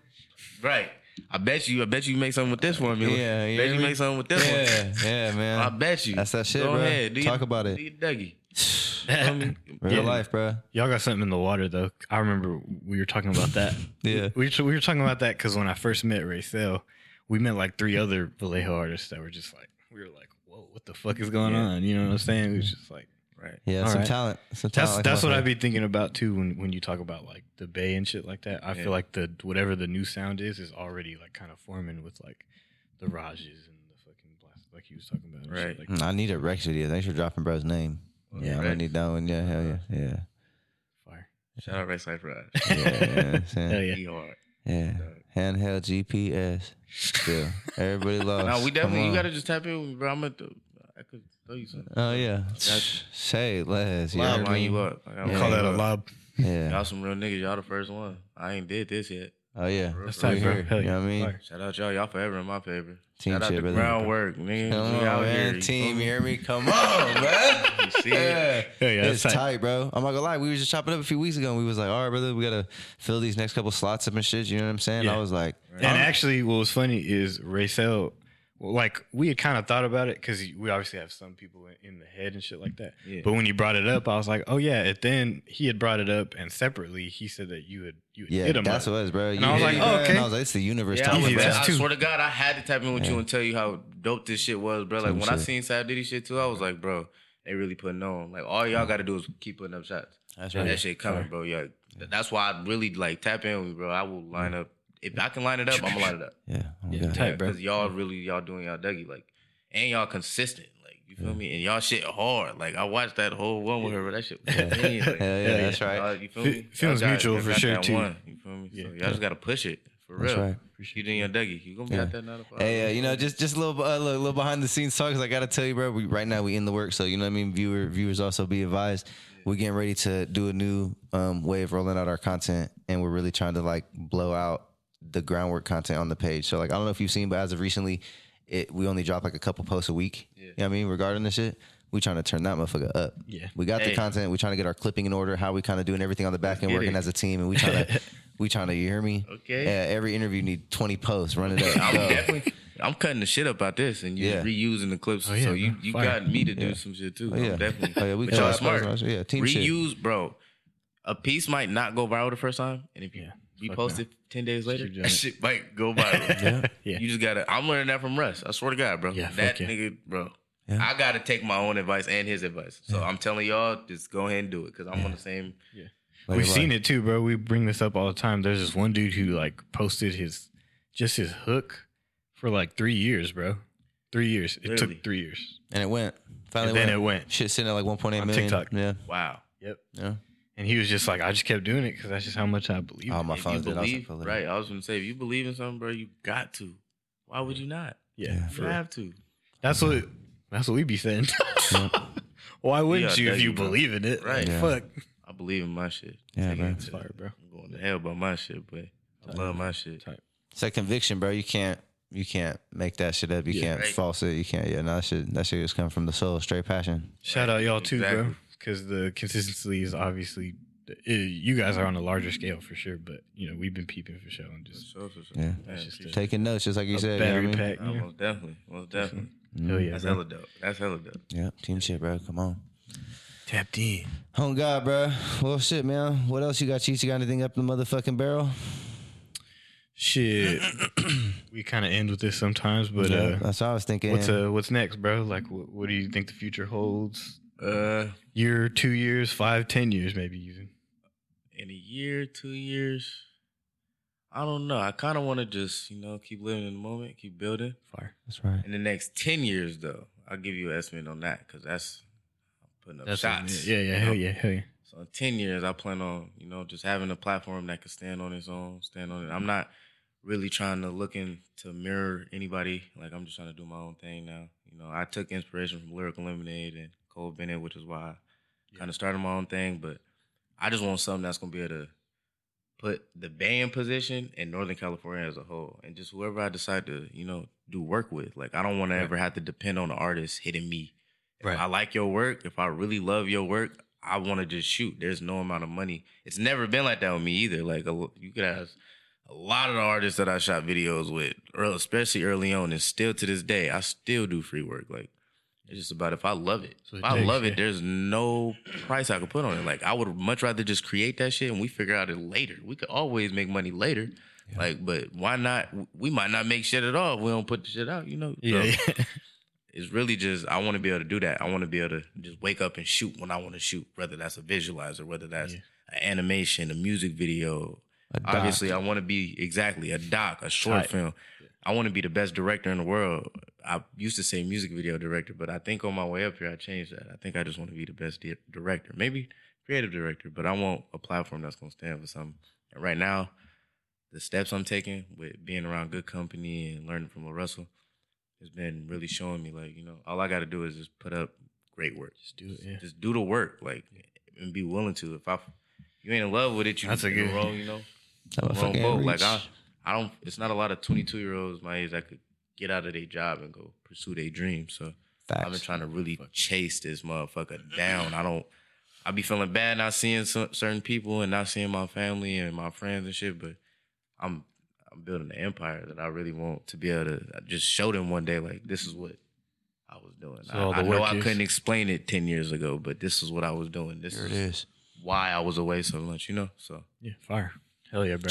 Right. I bet you. I bet you make something with this formula. Yeah, you Bet hear you me? make something with this one. Yeah, yeah, man. I bet you. That's that shit, Go bro. ahead. Do Talk your, about it. Do your Dougie. *sighs* Real Yeah. life, bro. Y'all got something in the water though. I remember we were talking about that. *laughs* Yeah. we were, we were talking about that because when I first met Ray Sale, we met like three other Vallejo artists that were just like, we were like, whoa, what the fuck is going Yeah. on? You know what I'm saying? It was just like, Right. Yeah, All some right. talent. Some that's talent. that's what I'd be thinking about too when when you talk about like the Bay and shit like that. I Yeah. feel like the whatever the new sound is is already like kind of forming with like the Rajes and the fucking blast like he was talking about. and shit Right. Like, Mm, I need a Rex video. Thanks for dropping bro's name. Yeah, I'm gonna need that one. Yeah, hell yeah, yeah, fire. Shout out Rex Life Raj. yeah. yeah, you I'm *laughs* saying? Hell yeah. He hard. yeah. Handheld GPS. Still, everybody loves. *laughs* No, we definitely. You gotta just tap in with bro. I'm at the. I could tell you something. Oh yeah. Got Say it less. You I'll line me? you up. I gotta Yeah. Call that a up. lob. Yeah. Y'all some real niggas. Y'all the first one. I ain't did this yet. Oh yeah. That's We tight, bro. Hell You know what I mean? Fire. Shout out y'all. Y'all forever in my favor. Team Shout out shit, the brother. Ground Wrk, nigga. Come we on, out man. here. Team, you hear me? Come on, *laughs* man. You see it? Yeah, Hell yeah, it's tight. tight. bro. I'm not gonna lie. We were just chopping up a few weeks ago, and we was like, "All right, brother, we gotta fill these next couple slots up and shit." You know what I'm saying? Yeah. I was like, And actually, what was funny is Raycel, well, like we had kind of thought about it because we obviously have some people in- in the head and shit like that. Yeah. But when you brought it up, I was like, oh yeah. And then he had brought it up, and separately he said that you had you had "Yeah, hit him that's up. what it was, bro." And You I was hit like, me, oh, okay. And I was like, "It's the universe." Yeah, I, telling was, bro. I swear to God, I had to tap in with you and tell you how dope this shit was, bro. Like Some when I shit. seen Sav Diddy shit too, I was like, bro, they really putting on. Like all y'all got to do is keep putting up shots. That's And right. that shit coming, bro. Yeah, that's why I really like tap in with me, bro. I will line up if I can line it up. I'm gonna line it up. *laughs* Yeah, oh, Yeah, tight. bro. Because y'all really y'all doing y'all Dougie like, and y'all consistent. Like you feel me? And y'all shit hard. Like I watched that whole one with her, but that shit. Was Yeah. mean, like, *laughs* yeah, yeah. that's right. y'all- you feel Fe- me? feelings Y'all got- mutual y'all for got sure, too. One, you feel me? Yeah. So y'all just gotta push it for That's real. right. You doing your Dougie. You gonna be Yeah. out there nine to five. Hey, uh, you know, just just a little, uh, little, little behind the scenes talk. Cause I gotta tell you, bro. We, right now we in the work, so you know what I mean. Viewer, viewers also be advised. We're getting ready to do a new um, way of rolling out our content, and we're really trying to like blow out the Ground Wrk content on the page. So like, I don't know if you've seen, but as of recently, it we only drop like a couple posts a week. Yeah. You know what I mean? Regarding this shit, we trying to turn that motherfucker up. Yeah. we got the content. We trying to get our clipping in order. How we kind of doing everything on the back end, working it. as a team, and we trying *laughs* to, we trying to. You hear me? Okay. Yeah, every interview need twenty posts. Run it up. I'm Go. definitely. I'm cutting the shit up out this, and you Yeah. reusing the clips. Oh, yeah, so you bro. you Fire. got me to do Yeah. some shit too. Oh, yeah. I'm definitely. Oh, yeah, we but y'all smart. those. Yeah, team shit. Reuse, bro. A piece might not go viral the first time, and if you Yeah, you fuck post it ten days later, *laughs* that shit might go viral. *laughs* Yeah. Yeah. You just gotta. I'm learning that from Russ. I swear to God, bro. Yeah, that yeah. nigga, bro. Yeah. I gotta take my own advice and his advice. So I'm telling y'all, just go ahead and do it because I'm on the same. Like, We've like- seen it too, bro. We bring this up all the time. There's this one dude who like posted his just his hook for like three years, bro. Three years. It Literally. took three years. and it went. Finally, And then went. it went. Shit sitting at like 1.8 On. TikTok. Yeah, Wow. Yep. yeah. And he was just like, I just kept doing it because that's just how much I believe. Oh in my it. if phone you did also believe, pull it. right? I was gonna say, if you believe in something, bro, you got to. Why would you not? Yeah. Yeah. You real. have to. That's what that's what we be saying. *laughs* Why wouldn't Yeah, you if that you you, bro. believe in it? Right. Yeah. Fuck. I believe in my shit. Yeah, Take bro. it It's to- fire, bro. I'm going to hell about my shit, but I love my shit. Tight. It's that conviction, bro. You can't, you can't make that shit up. You Yeah. can't Right. false it. You can't. Yeah, no, that shit, that shit just come from the soul, straight passion. Shout out y'all too, bro. Exactly. Because the consistency is obviously eh, you guys are on a larger scale for sure, but you know we've been peeping for sure and For just sure, for sure. Yeah. That's just a- Taking notes, just like you a said. You know battery I mean? pack. it. Oh, Yeah. most definitely. Most definitely. Hell yeah, That's bro. hella dope. That's hella dope. Yeah, team shit, bro. Come on. Tapped in. Oh God, bro. Well, shit, man. What else you got, Cheats? You got anything up in the motherfucking barrel? Shit. *clears throat* we kind of end with this sometimes, but yeah, uh, that's what I was thinking. what's uh what's next, bro? Like, what, what do you think the future holds? Uh, Year, two years, five, ten years, maybe even. in a year, two years, I don't know. I kind of want to just, you know, keep living in the moment, keep building. Fire. That's right. In the next 10 years, though, I'll give you an estimate on that because that's I'm putting up That's shots. yeah, yeah, you hell yeah, hell yeah. So in 10 years, I plan on, you know, just having a platform that can stand on its own, stand on it. I'm not really trying to look in to mirror anybody. Like, I'm just trying to do my own thing now. You know, I took inspiration from Lyrical Lemonade and Cole Bennett, which is why I kind of started my own thing. But I just want something that's going to be able to put the band position in Northern California as a whole. And just whoever I decide to, you know, do work with. Like, I don't want to ever have to depend on the artist hitting me. If Right. I like your work, if I really love your work, I want to just shoot. There's no amount of money. It's never been like that with me either. Like a, you could ask a lot of the artists that I shot videos with, especially early on, and still to this day, I still do free work. Like it's just about if I love it. So if I takes- love yeah. it, there's no price I could put on it. Like I would much rather just create that shit and we figure out it later. We could always make money later. Like, but why not? We might not make shit at all if we don't put the shit out. You know? Yeah, So, yeah. *laughs* it's really just I want to be able to do that. I want to be able to just wake up and shoot when I want to shoot, whether that's a visualizer, whether that's Yeah. an animation, a music video. A. Obviously, I want to be exactly a doc, a short Tight. film. I want to be the best director in the world. I used to say music video director, but I think on my way up here, I changed that. I think I just want to be the best di- director, maybe creative director, but I want a platform that's gonna stand for something. And right now, the steps I'm taking with being around good company and learning from a Russell has been really showing me like you know all I got to do is just put up great work. Just do it. Yeah. Just do the work, like and be willing to. If I you ain't in love with it, you That's a good- wrong, you know, I'm a wrong fucking boat. Like reach. I, I don't. It's not a lot of 22 year olds my age that could get out of their job and go pursue their dreams. So I've been trying to really chase this motherfucker down. I don't. I be feeling bad not seeing some, certain people and not seeing my family and my friends and shit. But I'm I'm building an empire that I really want to be able to uh, just show them one day like this is what I was doing. So I, I know I is- couldn't explain it ten years ago, but this is what I was doing. This is is. why I was away so much. You know. So Yeah. Fire. Hell yeah, bro.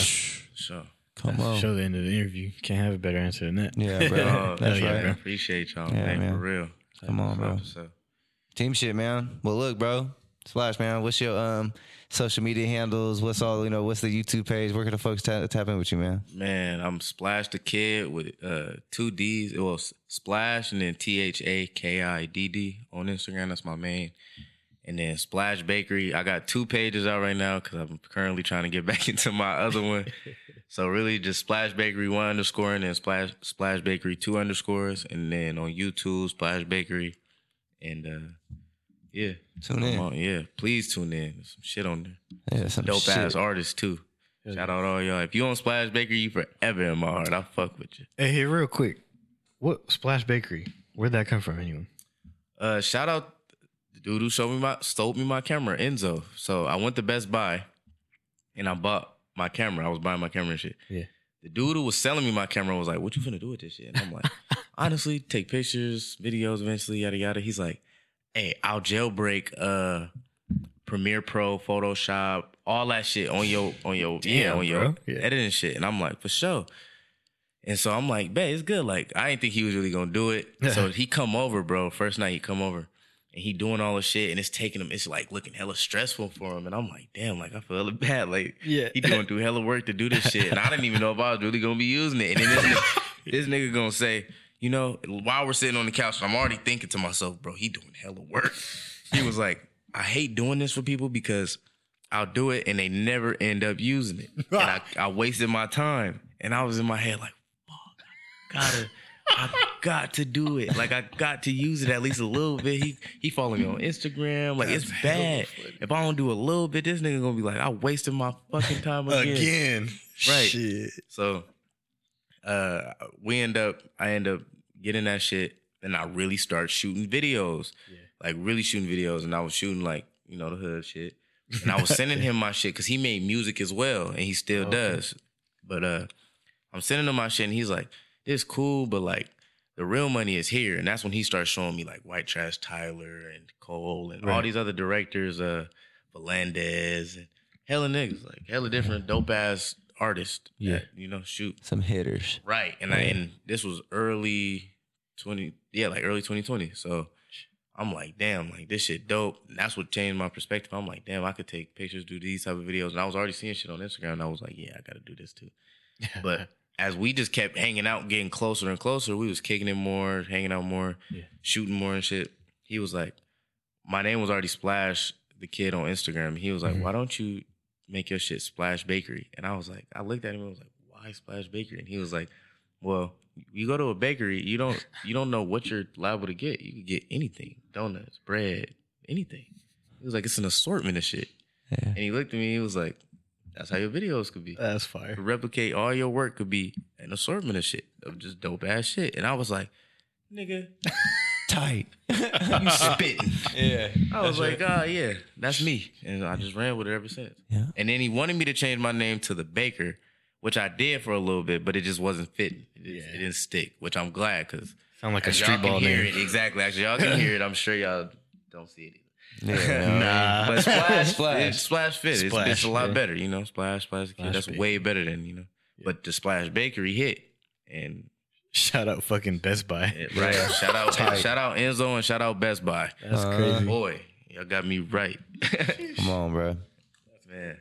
so. Come on. Show the end of the interview. Can't have a better answer than that. Yeah, *laughs* bro. Uh, That's yeah, right. bro. Appreciate y'all, Yeah, man, man. for real. Come on, bro. So, Team shit, man. Well, look, bro. Splash, man. What's your um social media handles? What's all you know? What's the YouTube page? Where can the folks ta- tap in with you, man? Man, I'm Splash the Kid with uh two D's. It was Splash and then T H A K I D D on Instagram. That's my main. And then Splash Bakery. I got two pages out right now because I'm currently trying to get *laughs* back into my other one. So really, just Splash Bakery one underscore and then Splash Splash Bakery two underscores, and then on YouTube Splash Bakery, and uh yeah, Tune I'm in. on- yeah, please tune in. There's some shit on there. Yeah, some Dope shit. ass artists too. Hell Shout out all y'all. If you on Splash Bakery, you forever in my heart. I fuck with you. Hey, here, real quick. What Splash Bakery? Where'd that come from, anyone? Uh, shout out the dude who showed me my stole me my camera, Enzo. So I went to Best Buy and I bought my camera. I was buying my camera and shit. Yeah. The dude who was selling me my camera was like, "What you finna do with this shit?" And I'm like, *laughs* "Honestly, take pictures, videos, eventually, yada yada." He's like, "Hey, I'll jailbreak uh Premiere Pro, Photoshop, all that shit on your on your yeah Damn, on your. Yeah. editing shit." And I'm like, "For sure." And so I'm like, "Bet it's good." Like I didn't think he was really gonna do it. *laughs* so he come over, bro. First night he come over. And he doing all the shit, and it's taking him. It's like looking hella stressful for him, and I'm like, damn, like I feel hella *laughs* bad. Like Yeah. he going through hella work to do this shit, and I didn't even know if I was really gonna be using it. And then this, nigga, *laughs* this nigga gonna say, you know, while we're sitting on the couch, I'm already thinking to myself, bro, he doing hella work. He was like, I hate doing this for people because I'll do it and they never end up using it, and I, *laughs* I wasted my time. And I was in my head like, fuck, I gotta. I got to do it. Like I got to use it at least a little bit. He he following me on Instagram. Like it's bad. If I don't do a little bit, this nigga gonna be like, I wasted my fucking time again. Right. Shit. So uh we end up I end up getting that shit and I really start shooting videos. Like really shooting videos and I was shooting like, you know, the hood shit. And I was *laughs* sending him my shit cuz he made music as well and he still Okay. does. But uh I'm sending him my shit and he's like, "This cool, but like the real money is here." And that's when he starts showing me like White Trash Tyler and Cole and all these other directors uh Melendez and hella niggas, like hella different dope ass artists. Yeah. that, you know, shoot Some hitters. right. And I and this was early twenty, yeah, like early twenty twenty. So I'm like, damn, like this shit dope. And that's what changed my perspective. I'm like, damn, I could take pictures, do these type of videos, and I was already seeing shit on Instagram. And I was like, yeah, I got to do this too. *laughs* But as we just kept hanging out, getting closer and closer, we was kicking it more, hanging out more, Yeah. shooting more and shit. He was like, my name was already Splash, the kid on Instagram. He was like, Mhm. why don't you make your shit Splash Bakery? And I was like, I looked at him and was like, why Splash Bakery? And he was like, well, you go to a bakery, you don't you don't know what you're liable to get. You can get anything, donuts, bread, anything. He was like, it's an assortment of shit. Yeah. And he looked at me, he was like, that's how your videos could be That's fire. to replicate all your work could be an assortment of shit of just dope ass shit. And I was like, nigga, *laughs* Tight. *laughs* you spitting. yeah. I was like, ah, yeah, that's me. And I just ran with it ever since. Yeah. And then he wanted me to change my name to the Baker, which I did for a little bit, but it just wasn't fitting. It, didn't- Yeah. it didn't stick, which I'm glad because Sound like a y'all street can ball hear name. it. Exactly. Actually, y'all can hear it. I'm sure y'all don't see it either. Yeah. Nah. But splash, Splash. It, splash fit. It's, it's a lot yeah. better, you know. Splash, splash, Splash that's Bakery. way better than you know. But the Splash Bakery hit, and Shout out fucking Best Buy. it, right. shout out, Tight. shout out Enzo, and shout out Best Buy. That's Uh, crazy. Boy, y'all got me right, Come on, bro. *laughs* man.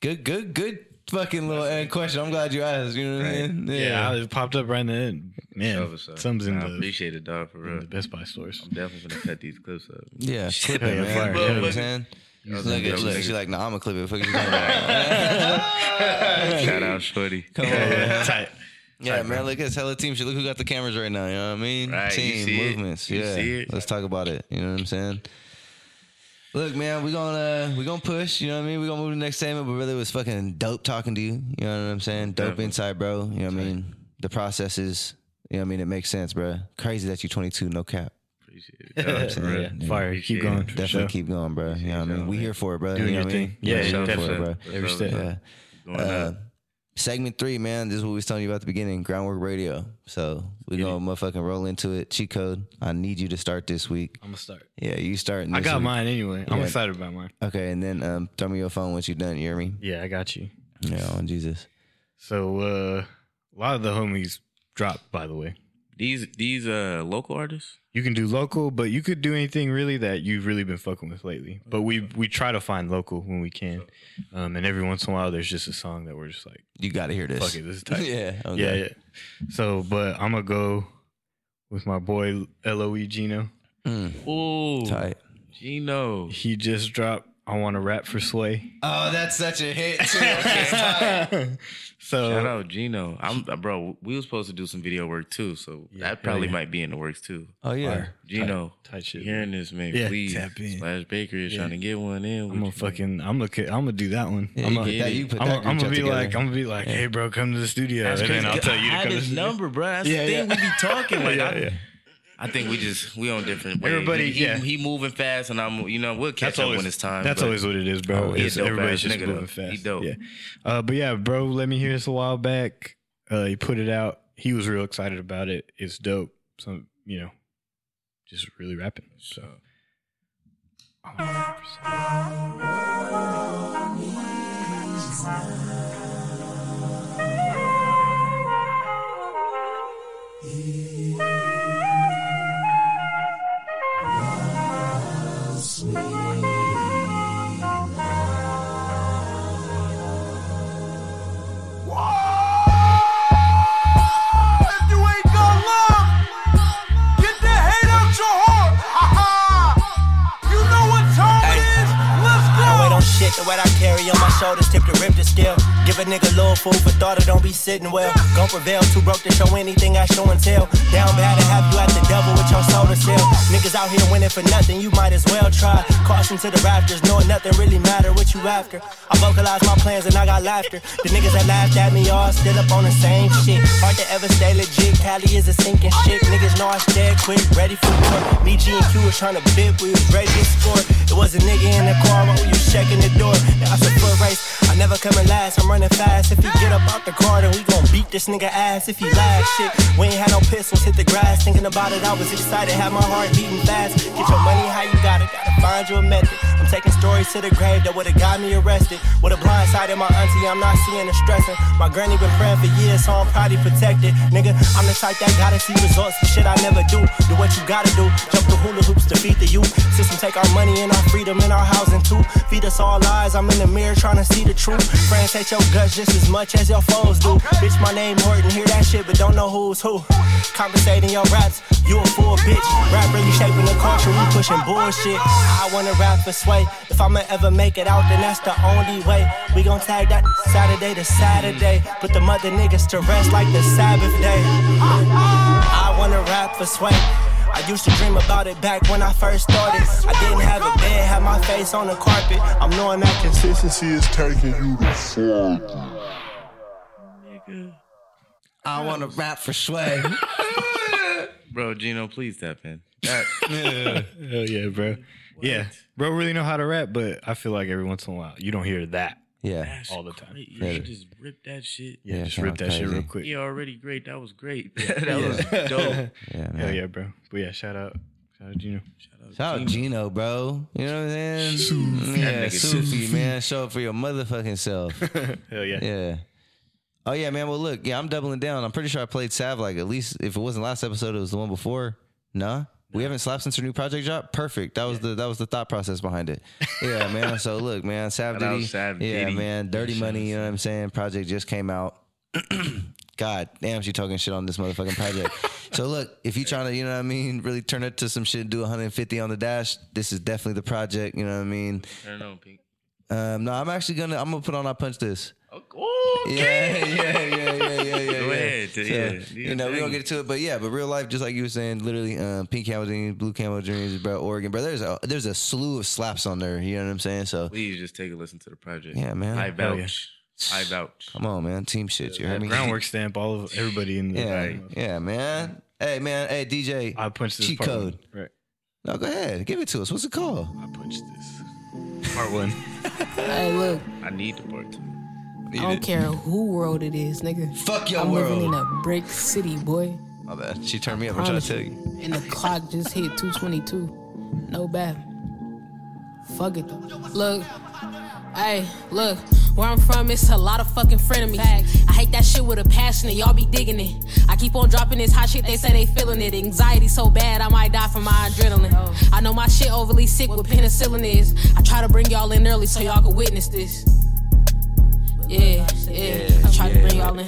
Good, good, good fucking little end question. I'm glad you asked. You know what I Right. mean? Yeah, it popped up right in the end. Man, Sure, sure. some's in I the, appreciate it, dog, for in real. the Best Buy stores. I'm definitely gonna cut these clips up. Yeah, clip it, man. fire. You know what I'm Yeah. saying? Look at look. nigga. She like, nah, I'm gonna clip it. Fuck you talking *laughs* about? Shout out Shorty. *laughs* Come on, man. Tight. Yeah, man. Look at hella team shit. Look who got the cameras right now. You know what I mean? Right, you Team see it. movements. You yeah. see it. Let's talk about it. You know what I'm saying? Look, man, we gonna we gonna push. You know what I mean? We're gonna move to the next segment. But really, it was fucking dope talking to you. You know what I'm saying? Dope Definitely. insight, bro. You know what I mean? The process is. You know what I mean? It makes sense, bro. Crazy that you're 22, no cap. Appreciate it. No, for. Yeah, fire. Keep going. Definitely sure. keep going, bro. You know what I mean? We man. here for it, bro. Doing you know what I mean? thing. Yeah, yeah, here for it, bro. Every step. Yeah. Going Uh, up. Segment three, man. This is what we was telling you about at the beginning. Ground Wrk radio. So we gonna motherfucking roll into it. Cheat code. I need you to start this week. I'm gonna start. Yeah, you starting. I got week. mine anyway. I'm excited about mine. Okay, and then um, throw me your phone once you're done. You hear me? Yeah, I got you. Yeah, on Jesus. So uh, a lot of the homies dropped, by the way. These these uh local artists. You can do local, but you could do anything really that you've really been fucking with lately. But we we try to find local when we can, um, and every once in a while there's just a song that we're just like, You got to hear this. fuck it, this is tight. *laughs* yeah. Okay. yeah, yeah. So, but I'm gonna go with my boy Loe Gino. Mm, Ooh, tight. Gino. He just dropped. I want to rap for Sway. Oh, that's such a hit too. *laughs* So Shout out Gino. I'm uh, bro. We were supposed to do some video work too, so Yeah, that probably yeah. might be in the works too. Oh yeah. Fire. Gino, tight, tight hearing this man? Yeah, please, tap in. Splash Baker is Yeah. trying to get one in. I'm gonna you fucking. I'm gonna. I'm gonna do that one. Yeah, I'm you gonna. put that. You put I'm, that. gonna- I'm gonna chat be like. I'm gonna be like, hey, bro, come to the studio, That's and then. I'll tell you to I come had to the his studio. number, bro. That's Yeah, the thing. yeah. We be talking like *laughs* Yeah, I think we just we on different. Ways. Everybody, he, yeah, he, he moving fast, and I'm you know we'll catch up when it's time. That's always what it is, bro. Oh, Everybody's just moving fast. He dope. Yeah, uh, but yeah, bro. Let me hear this a while back. Uh, he put it out. He was real excited about it. It's dope. So you know, just really rapping. So. Shit, the weight I carry on my shoulders, tip the rip the skill. Give a nigga little food for thought, it don't be sitting well. Gon' prevail, too broke to show anything I show and tell. Down bad to have you at the devil with your soda Niggas out here winning for nothing, you might as well try. Caution to the rafters, knowing nothing really matter what you after. I vocalize my plans and I got laughter. The niggas that laughed at me all still up on the same shit. Hard to ever stay legit, Cali is a sinking ship. Niggas know I dead quick, ready for war. Me, G, and Q was trying to bid, we was ready to score. It was a nigga in the car while we was checking the door. Now it's a foot race. I never coming last, I'm running fast. If he get up out the car, then we gon' beat this nigga ass. If he laugh, shit, we ain't had no pistols, hit the grass. Thinking about it, I was excited, had my heart beating fast. Get your money how you got it, gotta find you a method. I'm taking stories to the grave that would've got me arrested. With a blind side in my auntie, I'm not seeing the stressing. My granny been praying for years, so I'm probably protected. Nigga, I'm the type that gotta see results for shit I never do. Do what you gotta do, jump the hula hoops to beat the youth. System take our money and our freedom and our housing too. Feed us all lies, I'm in the mirror trying to see the truth. Friends hate your guts just as much as your foes do. Bitch, my name Horton, hear that shit, but don't know who's who. Compensating your raps, you a fool bitch. Rap really shaping the culture, we pushing bullshit. I wanna rap for sway. If I'ma ever make it out, then that's the only way. We gon' tag that Saturday to Saturday. Put the mother niggas to rest like the Sabbath day. I wanna rap for sway. I used to dream about it back when I first started. I didn't have a bed, had my face on the carpet. I'm knowing that Consistency is taking you to far. I want to rap for Sway. *laughs* bro, Gino, please tap in. That, *laughs* Hell yeah, bro. Yeah, bro, really know how to rap, but I feel like every once in a while you don't hear that. yeah. that's All the time. great. You Yeah. should just rip that shit. Yeah, Yeah, just rip that shit real quick. Yeah, already great. That was great. *laughs* that was dope. *laughs* Yeah, man. Hell yeah, bro. But yeah, shout out, shout out Gino. Shout out Gino, bro. You know what I'm saying? That Yeah, Sufi, man. Show up for your motherfucking self. Hell yeah. Yeah. Oh yeah, man. Well, look, yeah, I'm doubling down. I'm pretty sure I played Sav like at least if it wasn't last episode, it was the one before. Nah, we haven't slapped since her new project dropped. Perfect. That was the that was the thought process behind it. *laughs* Yeah, man. So look, man, Sav Diddy. Sav yeah, Diddy. man. Dirty Money. You know what I'm saying? Project just came out. *clears throat* God damn, she talking shit on this motherfucking project. *laughs* So look, if you trying to, you know what I mean, really turn it to some shit, do 150 on the dash. This is definitely the project. You know what I mean. Turn it on, Pink. Um, no, I'm actually gonna. I'm gonna put on. I punch this. Okay. Yeah, yeah, yeah, yeah, yeah, yeah. *laughs* Go yeah. ahead, So, yeah, you know, we thing. gonna get to it, but yeah, but real life, just like you were saying, literally, um, pink camel dreams, blue camel dreams, bro, Oregon, bro. There's a there's a slew of slaps on there. You know what I'm saying? So Please just take a listen to the project. Yeah, man. I Hell yeah. vouch. I vouch. come on, man, team shit. You heard me? Ground Wrk stamp all of everybody in the Yeah, yeah, man. Hey, man. Hey, DJ. I punched this cheat part code. One. Right. No, go ahead. Give it to us. What's it called? I punched this. Part one. *laughs* Hey, look, I need the part two. I don't care who world it is, nigga. Fuck your I'm living in a brick city, boy. My bad. She turned me up. I'm trying to tell you. And the clock just hit 222. No bad. Fuck it though. Look, hey, look. Where I'm from, it's a lot of fucking frenemies. I hate that shit with a passion, and y'all be digging it. I keep on dropping this hot shit, they say they feeling it. Anxiety so bad, I might die from my adrenaline. I know my shit overly sick with penicillin is. I try to bring y'all in early so y'all can witness this. Yeah, yeah. I try to bring y'all in.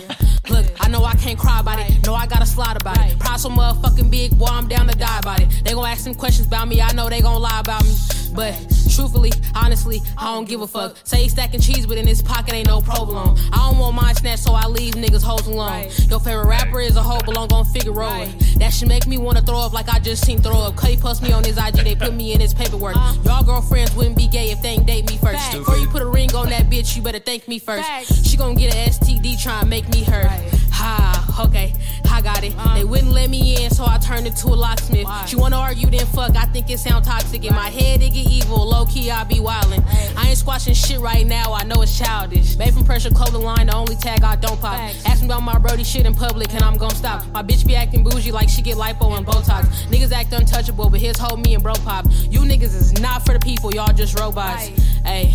Look, I know I can't cry about it. Know I gotta slide about it. Pride so motherfucking big, boy, I'm down to die about it. They gon' ask them questions about me. I know they gon' lie about me. But truthfully, honestly, I don't give a fuck. Say he stacking cheese, but in his pocket ain't no provolone. I don't want mine snatched, so I leave niggas hoes alone. Your favorite rapper is a hoe, belong on Figueroa. That should make me wanna throw up like I just seen throw up. Cuddy post me on his IG, they put me in his paperwork. Uh-huh. Y'all girlfriends wouldn't be gay if they ain't date me first. Before you put a ring on that bitch, you better thank me first. She gon' get an STD trying to make me hurt. Ha, okay, I got it. They wouldn't let me in, so I turned into a locksmith. She wanna argue, then fuck. I think it sound toxic. In my head, it get evil. Low key, I be wildin'. I ain't squashing shit right now. I know it's childish. Made from pressure clothing line, the only tag I don't pop. Ask me about my Brody shit in public, and I'm gon' stop. My bitch be acting bougie like she get lipo and Botox. Niggas act untouchable, but his hold me and bro pop. You niggas is not for the people, y'all just robots. Hey.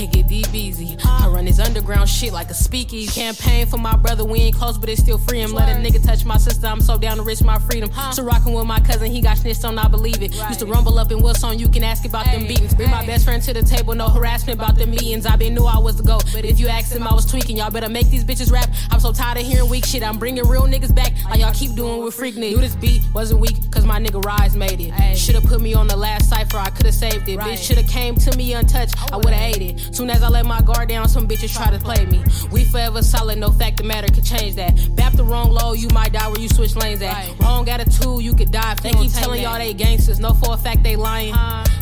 It get deep easy. I run this underground shit like a speakeasy. Campaign for my brother, we ain't close, but it's still free him. Let a nigga touch my sister, I'm so down to risk my freedom. So rockin' with my cousin, he got snitched on, I believe it. Used to rumble up in what's on, you can ask about them beatings. Bring my best friend to the table, no harassment about them meetings. I been knew I was the GOAT, but if you asked him, I was tweaking. Y'all better make these bitches rap. I'm so tired of hearing weak shit. I'm bringing real niggas back, like y'all keep doing with freak niggas. Knew this beat wasn't weak, cause my nigga Rise made it. Should've put me on the last cipher, I could've saved it. Bitch should've came to me untouched, I would've ate it. Soon as I let my guard down, some bitches try to play me. We forever solid, no fact the matter could change that. Bap the wrong low, you might die where you switch lanes at. Wrong attitude, you could die. If they keep telling y'all they gangsters, no for a fact they lying.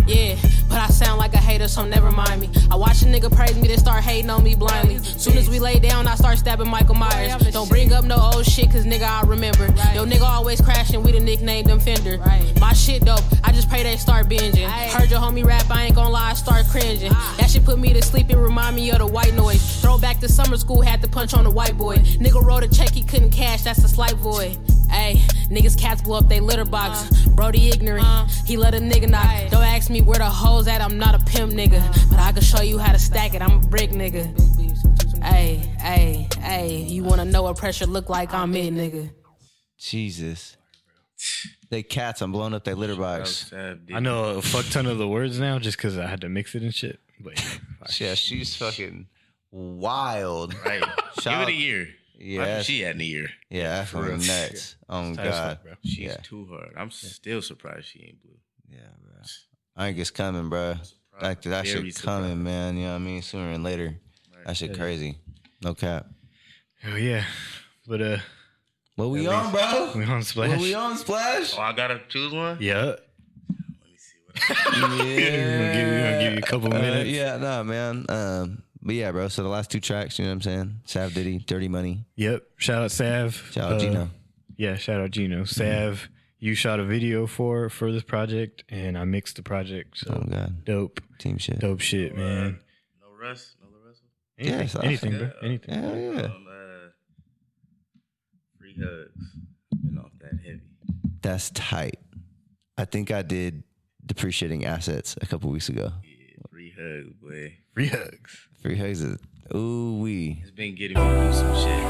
Yeah, but I sound like a hater, so never mind me. I watch a nigga praise me, then start hating on me blindly. Soon as we lay down, I start stabbing Michael Myers. Don't bring up no old shit, cause nigga, I remember. Yo, nigga always crashing, we the nickname them fender. My shit dope, I just pray they start binging. Heard your homie rap, I ain't gon' lie, I start cringing. That shit put me to sleep, it remind me of the white noise. Throw back to summer school, had to punch on the white boy. Nigga wrote a check he couldn't cash, that's a slight void. Ayy, niggas cats blow up they litter box. Uh. Brody ignorant, uh. he let a nigga knock. Don't ask me where the hoes at, I'm not a pimp nigga. But I can show you how to stack it, I'm a brick nigga. Ayy, ayy, ayy, you wanna know what pressure look like? I'm it, nigga. Jesus. They cats. I'm blowing up their litter box. I know a fuck ton of the words now just because I had to mix it and shit. But Yeah, she's fucking wild. Right. Give it a *laughs* year. Yeah, She had a year. yeah, that's fucking real. nuts. Oh Tight God, fuck, bro. She's Yeah. too hard. I'm still surprised she ain't blue. yeah, bro. I think it's coming, bro. Like that Very shit coming, man. You know what I mean? Sooner than later. That shit crazy. No cap. hell yeah. But uh, What we on, bro? *laughs* we on Splash. What we on, Splash? Oh, I gotta choose one. Yeah. Let me see what. I- We're give, we're gonna give you a couple Uh, minutes. yeah, no, man. Um, but yeah, bro. So the last two tracks, you know what I'm saying? Sav Diddy, Dirty Money. Yep. Shout out Sav. Shout out Uh, Gino. Yeah, shout out Gino. Sav, you shot a video for for this project, and I mixed the project. So Oh God, dope, team shit. dope shit, man. No rest. No rest. Anything, Yes, I- anything, bro. Anything. Hell yeah. Um, uh, free hugs. Been off that heavy. That's tight. I think I did depreciating assets a couple weeks ago. Yeah, free hugs, boy. Free hugs. Free hugs is ooh wee. It's been getting me through some shit.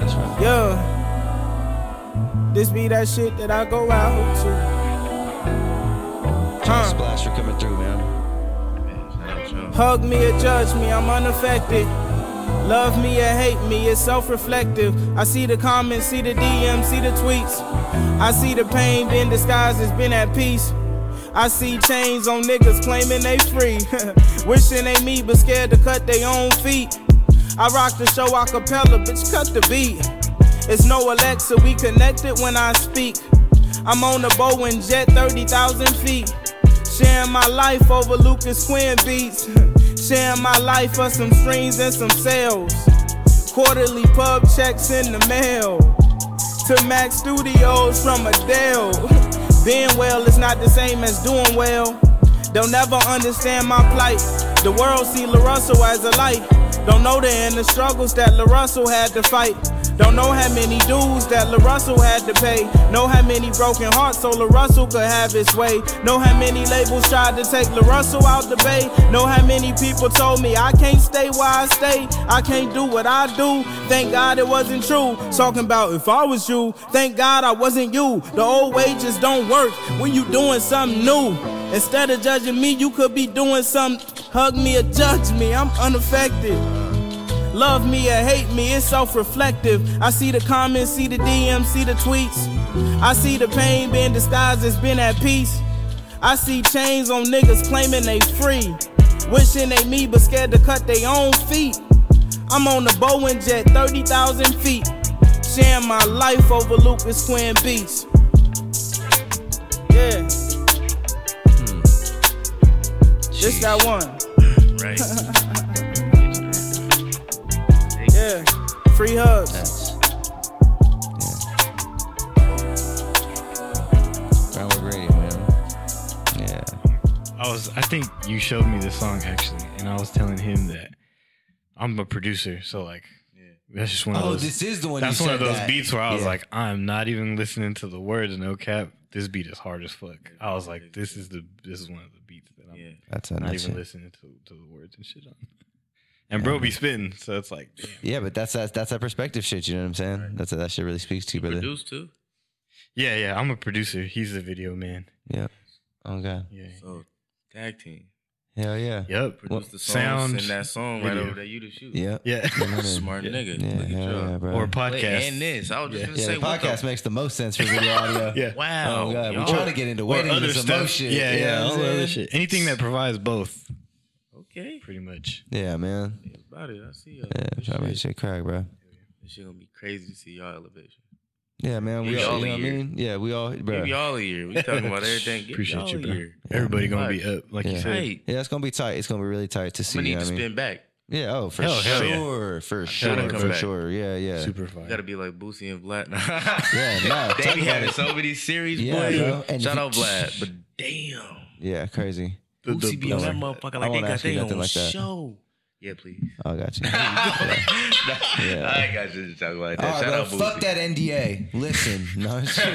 That's right. Yeah. This be that shit that I go out to. Shout out Splash for coming through, man. Man, shout out, Sean. Hug me or judge me, I'm unaffected. Love me or hate me, it's self reflective. I see the comments, see the DMs, see the tweets. I see the pain been disguised as been at peace. I see chains on niggas claiming they free. *laughs* Wishing they me, but scared to cut their own feet. I rock the show a cappella, bitch, cut the beat. It's no Alexa, we connected when I speak. I'm on the Boeing jet, 30,000 feet. Sharing my life over Lucas Quinn beats. *laughs* Sharing my life for some streams and some sales. Quarterly pub checks in the mail. To Mac Studios from a Dell. *laughs* Being well is not the same as doing well. They'll never understand my plight. The world see LaRussell as a light. Don't know the inner struggles that LaRussell had to fight. Don't know how many dues that LaRussell had to pay. Know how many broken hearts so LaRussell could have his way. Know how many labels tried to take LaRussell out the bay. Know how many people told me I can't stay where I stay. I can't do what I do. Thank God it wasn't true. Talking about if I was you, thank God I wasn't you. The old wages don't work when you doing something new. Instead of judging me, you could be doing something. Hug me or judge me, I'm unaffected. Love me or hate me, it's self reflective. I see the comments, see the DMs, see the tweets. I see the pain being disguised as being at peace. I see chains on niggas claiming they free. Wishing they me, but scared to cut their own feet. I'm on the Boeing jet, 30,000 feet. Sharing my life over Lucas Quinn beats. Yeah. Hmm. This that one. *laughs* Right. *laughs* Yeah. Free hugs. That's, yeah. Ground Wrk Radio, man. Yeah. I was I think you showed me the song actually, and I was telling him that I'm a producer, so like that's just one of Oh, those. this is the one. that's you one of those that. beats where I was Yeah. like, I'm not even listening to the words, no cap. This beat is hard as fuck. I was like, this is the this is one of the beats that I'm Yeah. That's not nice even shit. listening to, to the words and shit on. And bro be spitting, so it's like, damn. Yeah, but that's that, that's that perspective shit. You know what I'm saying? That's that shit really speaks to you, brother. Produced too. yeah, yeah. I'm a producer. He's the video man. Yeah. Oh god. Yeah. So tag team. Hell yeah. Yep. Produce the song, Sound, send that song right video. over there. You to shoot. Yep. Yeah. Yeah. Smart Yeah. nigga. Yeah, Look at yeah, bro. or Wait, podcast. and this. I was just Yeah. gonna yeah, say the what podcast makes the most sense for video audio. *laughs* Yeah. Wow. Oh god, we're trying to get into Or weddings other and some stuff. more shit. Yeah, You yeah. All the other shit. Anything that provides both, Okay. pretty much. Yeah, man. That's about it. I see y'all. Yeah, Good try to make shit. shit crack, bro. This shit gonna be crazy to see y'all elevation. Yeah, man. We Give all, y'all you know a what I mean? Yeah, we all, bro. Give y'all a year. We talking about *laughs* everything. Give Appreciate y'all you, a bro. year. Everybody gonna Right. be up, like Yeah. you said. Right. Yeah, it's gonna be tight. It's gonna be really tight to see. I'm gonna you need know to what I mean? spin back. Yeah, oh, for Hell, hell yeah. sure, for sure, for back. sure. Yeah, yeah, Super You fire. gotta be like Boosie and Vlad. *laughs* Yeah, no, they talk be having so many series, Yeah, boy. Shout out Vlad, but damn, yeah, crazy. Boosie be on that motherfucker like they got their own like show. Yeah, please. I got you. *laughs* *laughs* yeah. I ain't got shit to talk about that. All right, Shout bro, out Boosie. fuck that NDA. Listen, *laughs* no, I'm just kidding.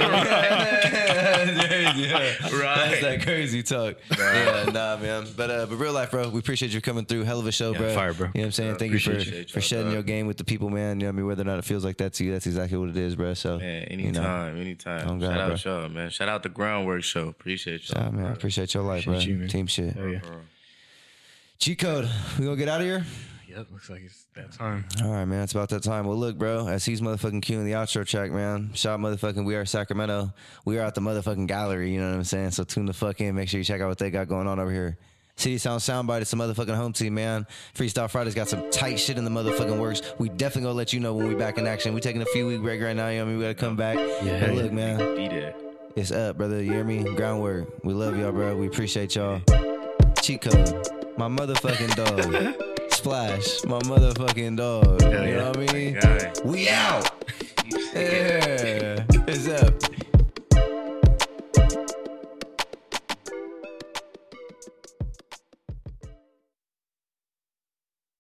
yeah, Right. That's that crazy talk. Yeah, nah, man. But uh, but real life, bro. We appreciate you coming through. Hell of a show, Yeah, bro. fire, bro. You know what I'm saying? Thank you for appreciate for y'all, shedding dog. your game with the people, man. You know what I mean? Whether or not it feels like that to you, that's exactly what it is, bro. So, Man, you know. anytime, anytime. Oh, God, Shout out bro. y'all, man. Shout out the Ground Wrk Show. Appreciate y'all. Yeah, man. I appreciate your life, bro. Appreciate you, man. Team shit. Hell yeah. G code. We gonna get out of here. Yep. Looks like it's that time. All right, man. It's about that time. Well, look, bro. As he's motherfucking cueing the outro track, man. Shout out motherfucking We Are Sacramento. We are at the motherfucking gallery. You know what I'm saying? So tune the fuck in. Make sure you check out what they got going on over here. City Sound Soundbyte is some motherfucking home team, man. Freestyle Friday's got some tight shit in the motherfucking works. We definitely gonna let you know when we back in action. We taking a few week break right now. You know what I mean? We gotta come back. Yeah. But look, man. Be there. It's up, brother. You hear me? Ground Wrk. We love y'all, bro. We appreciate y'all. Code. My motherfucking dog. *laughs* Splash. My motherfucking dog. Hell you yeah. know what I mean? We out. *laughs* Yeah. It's up.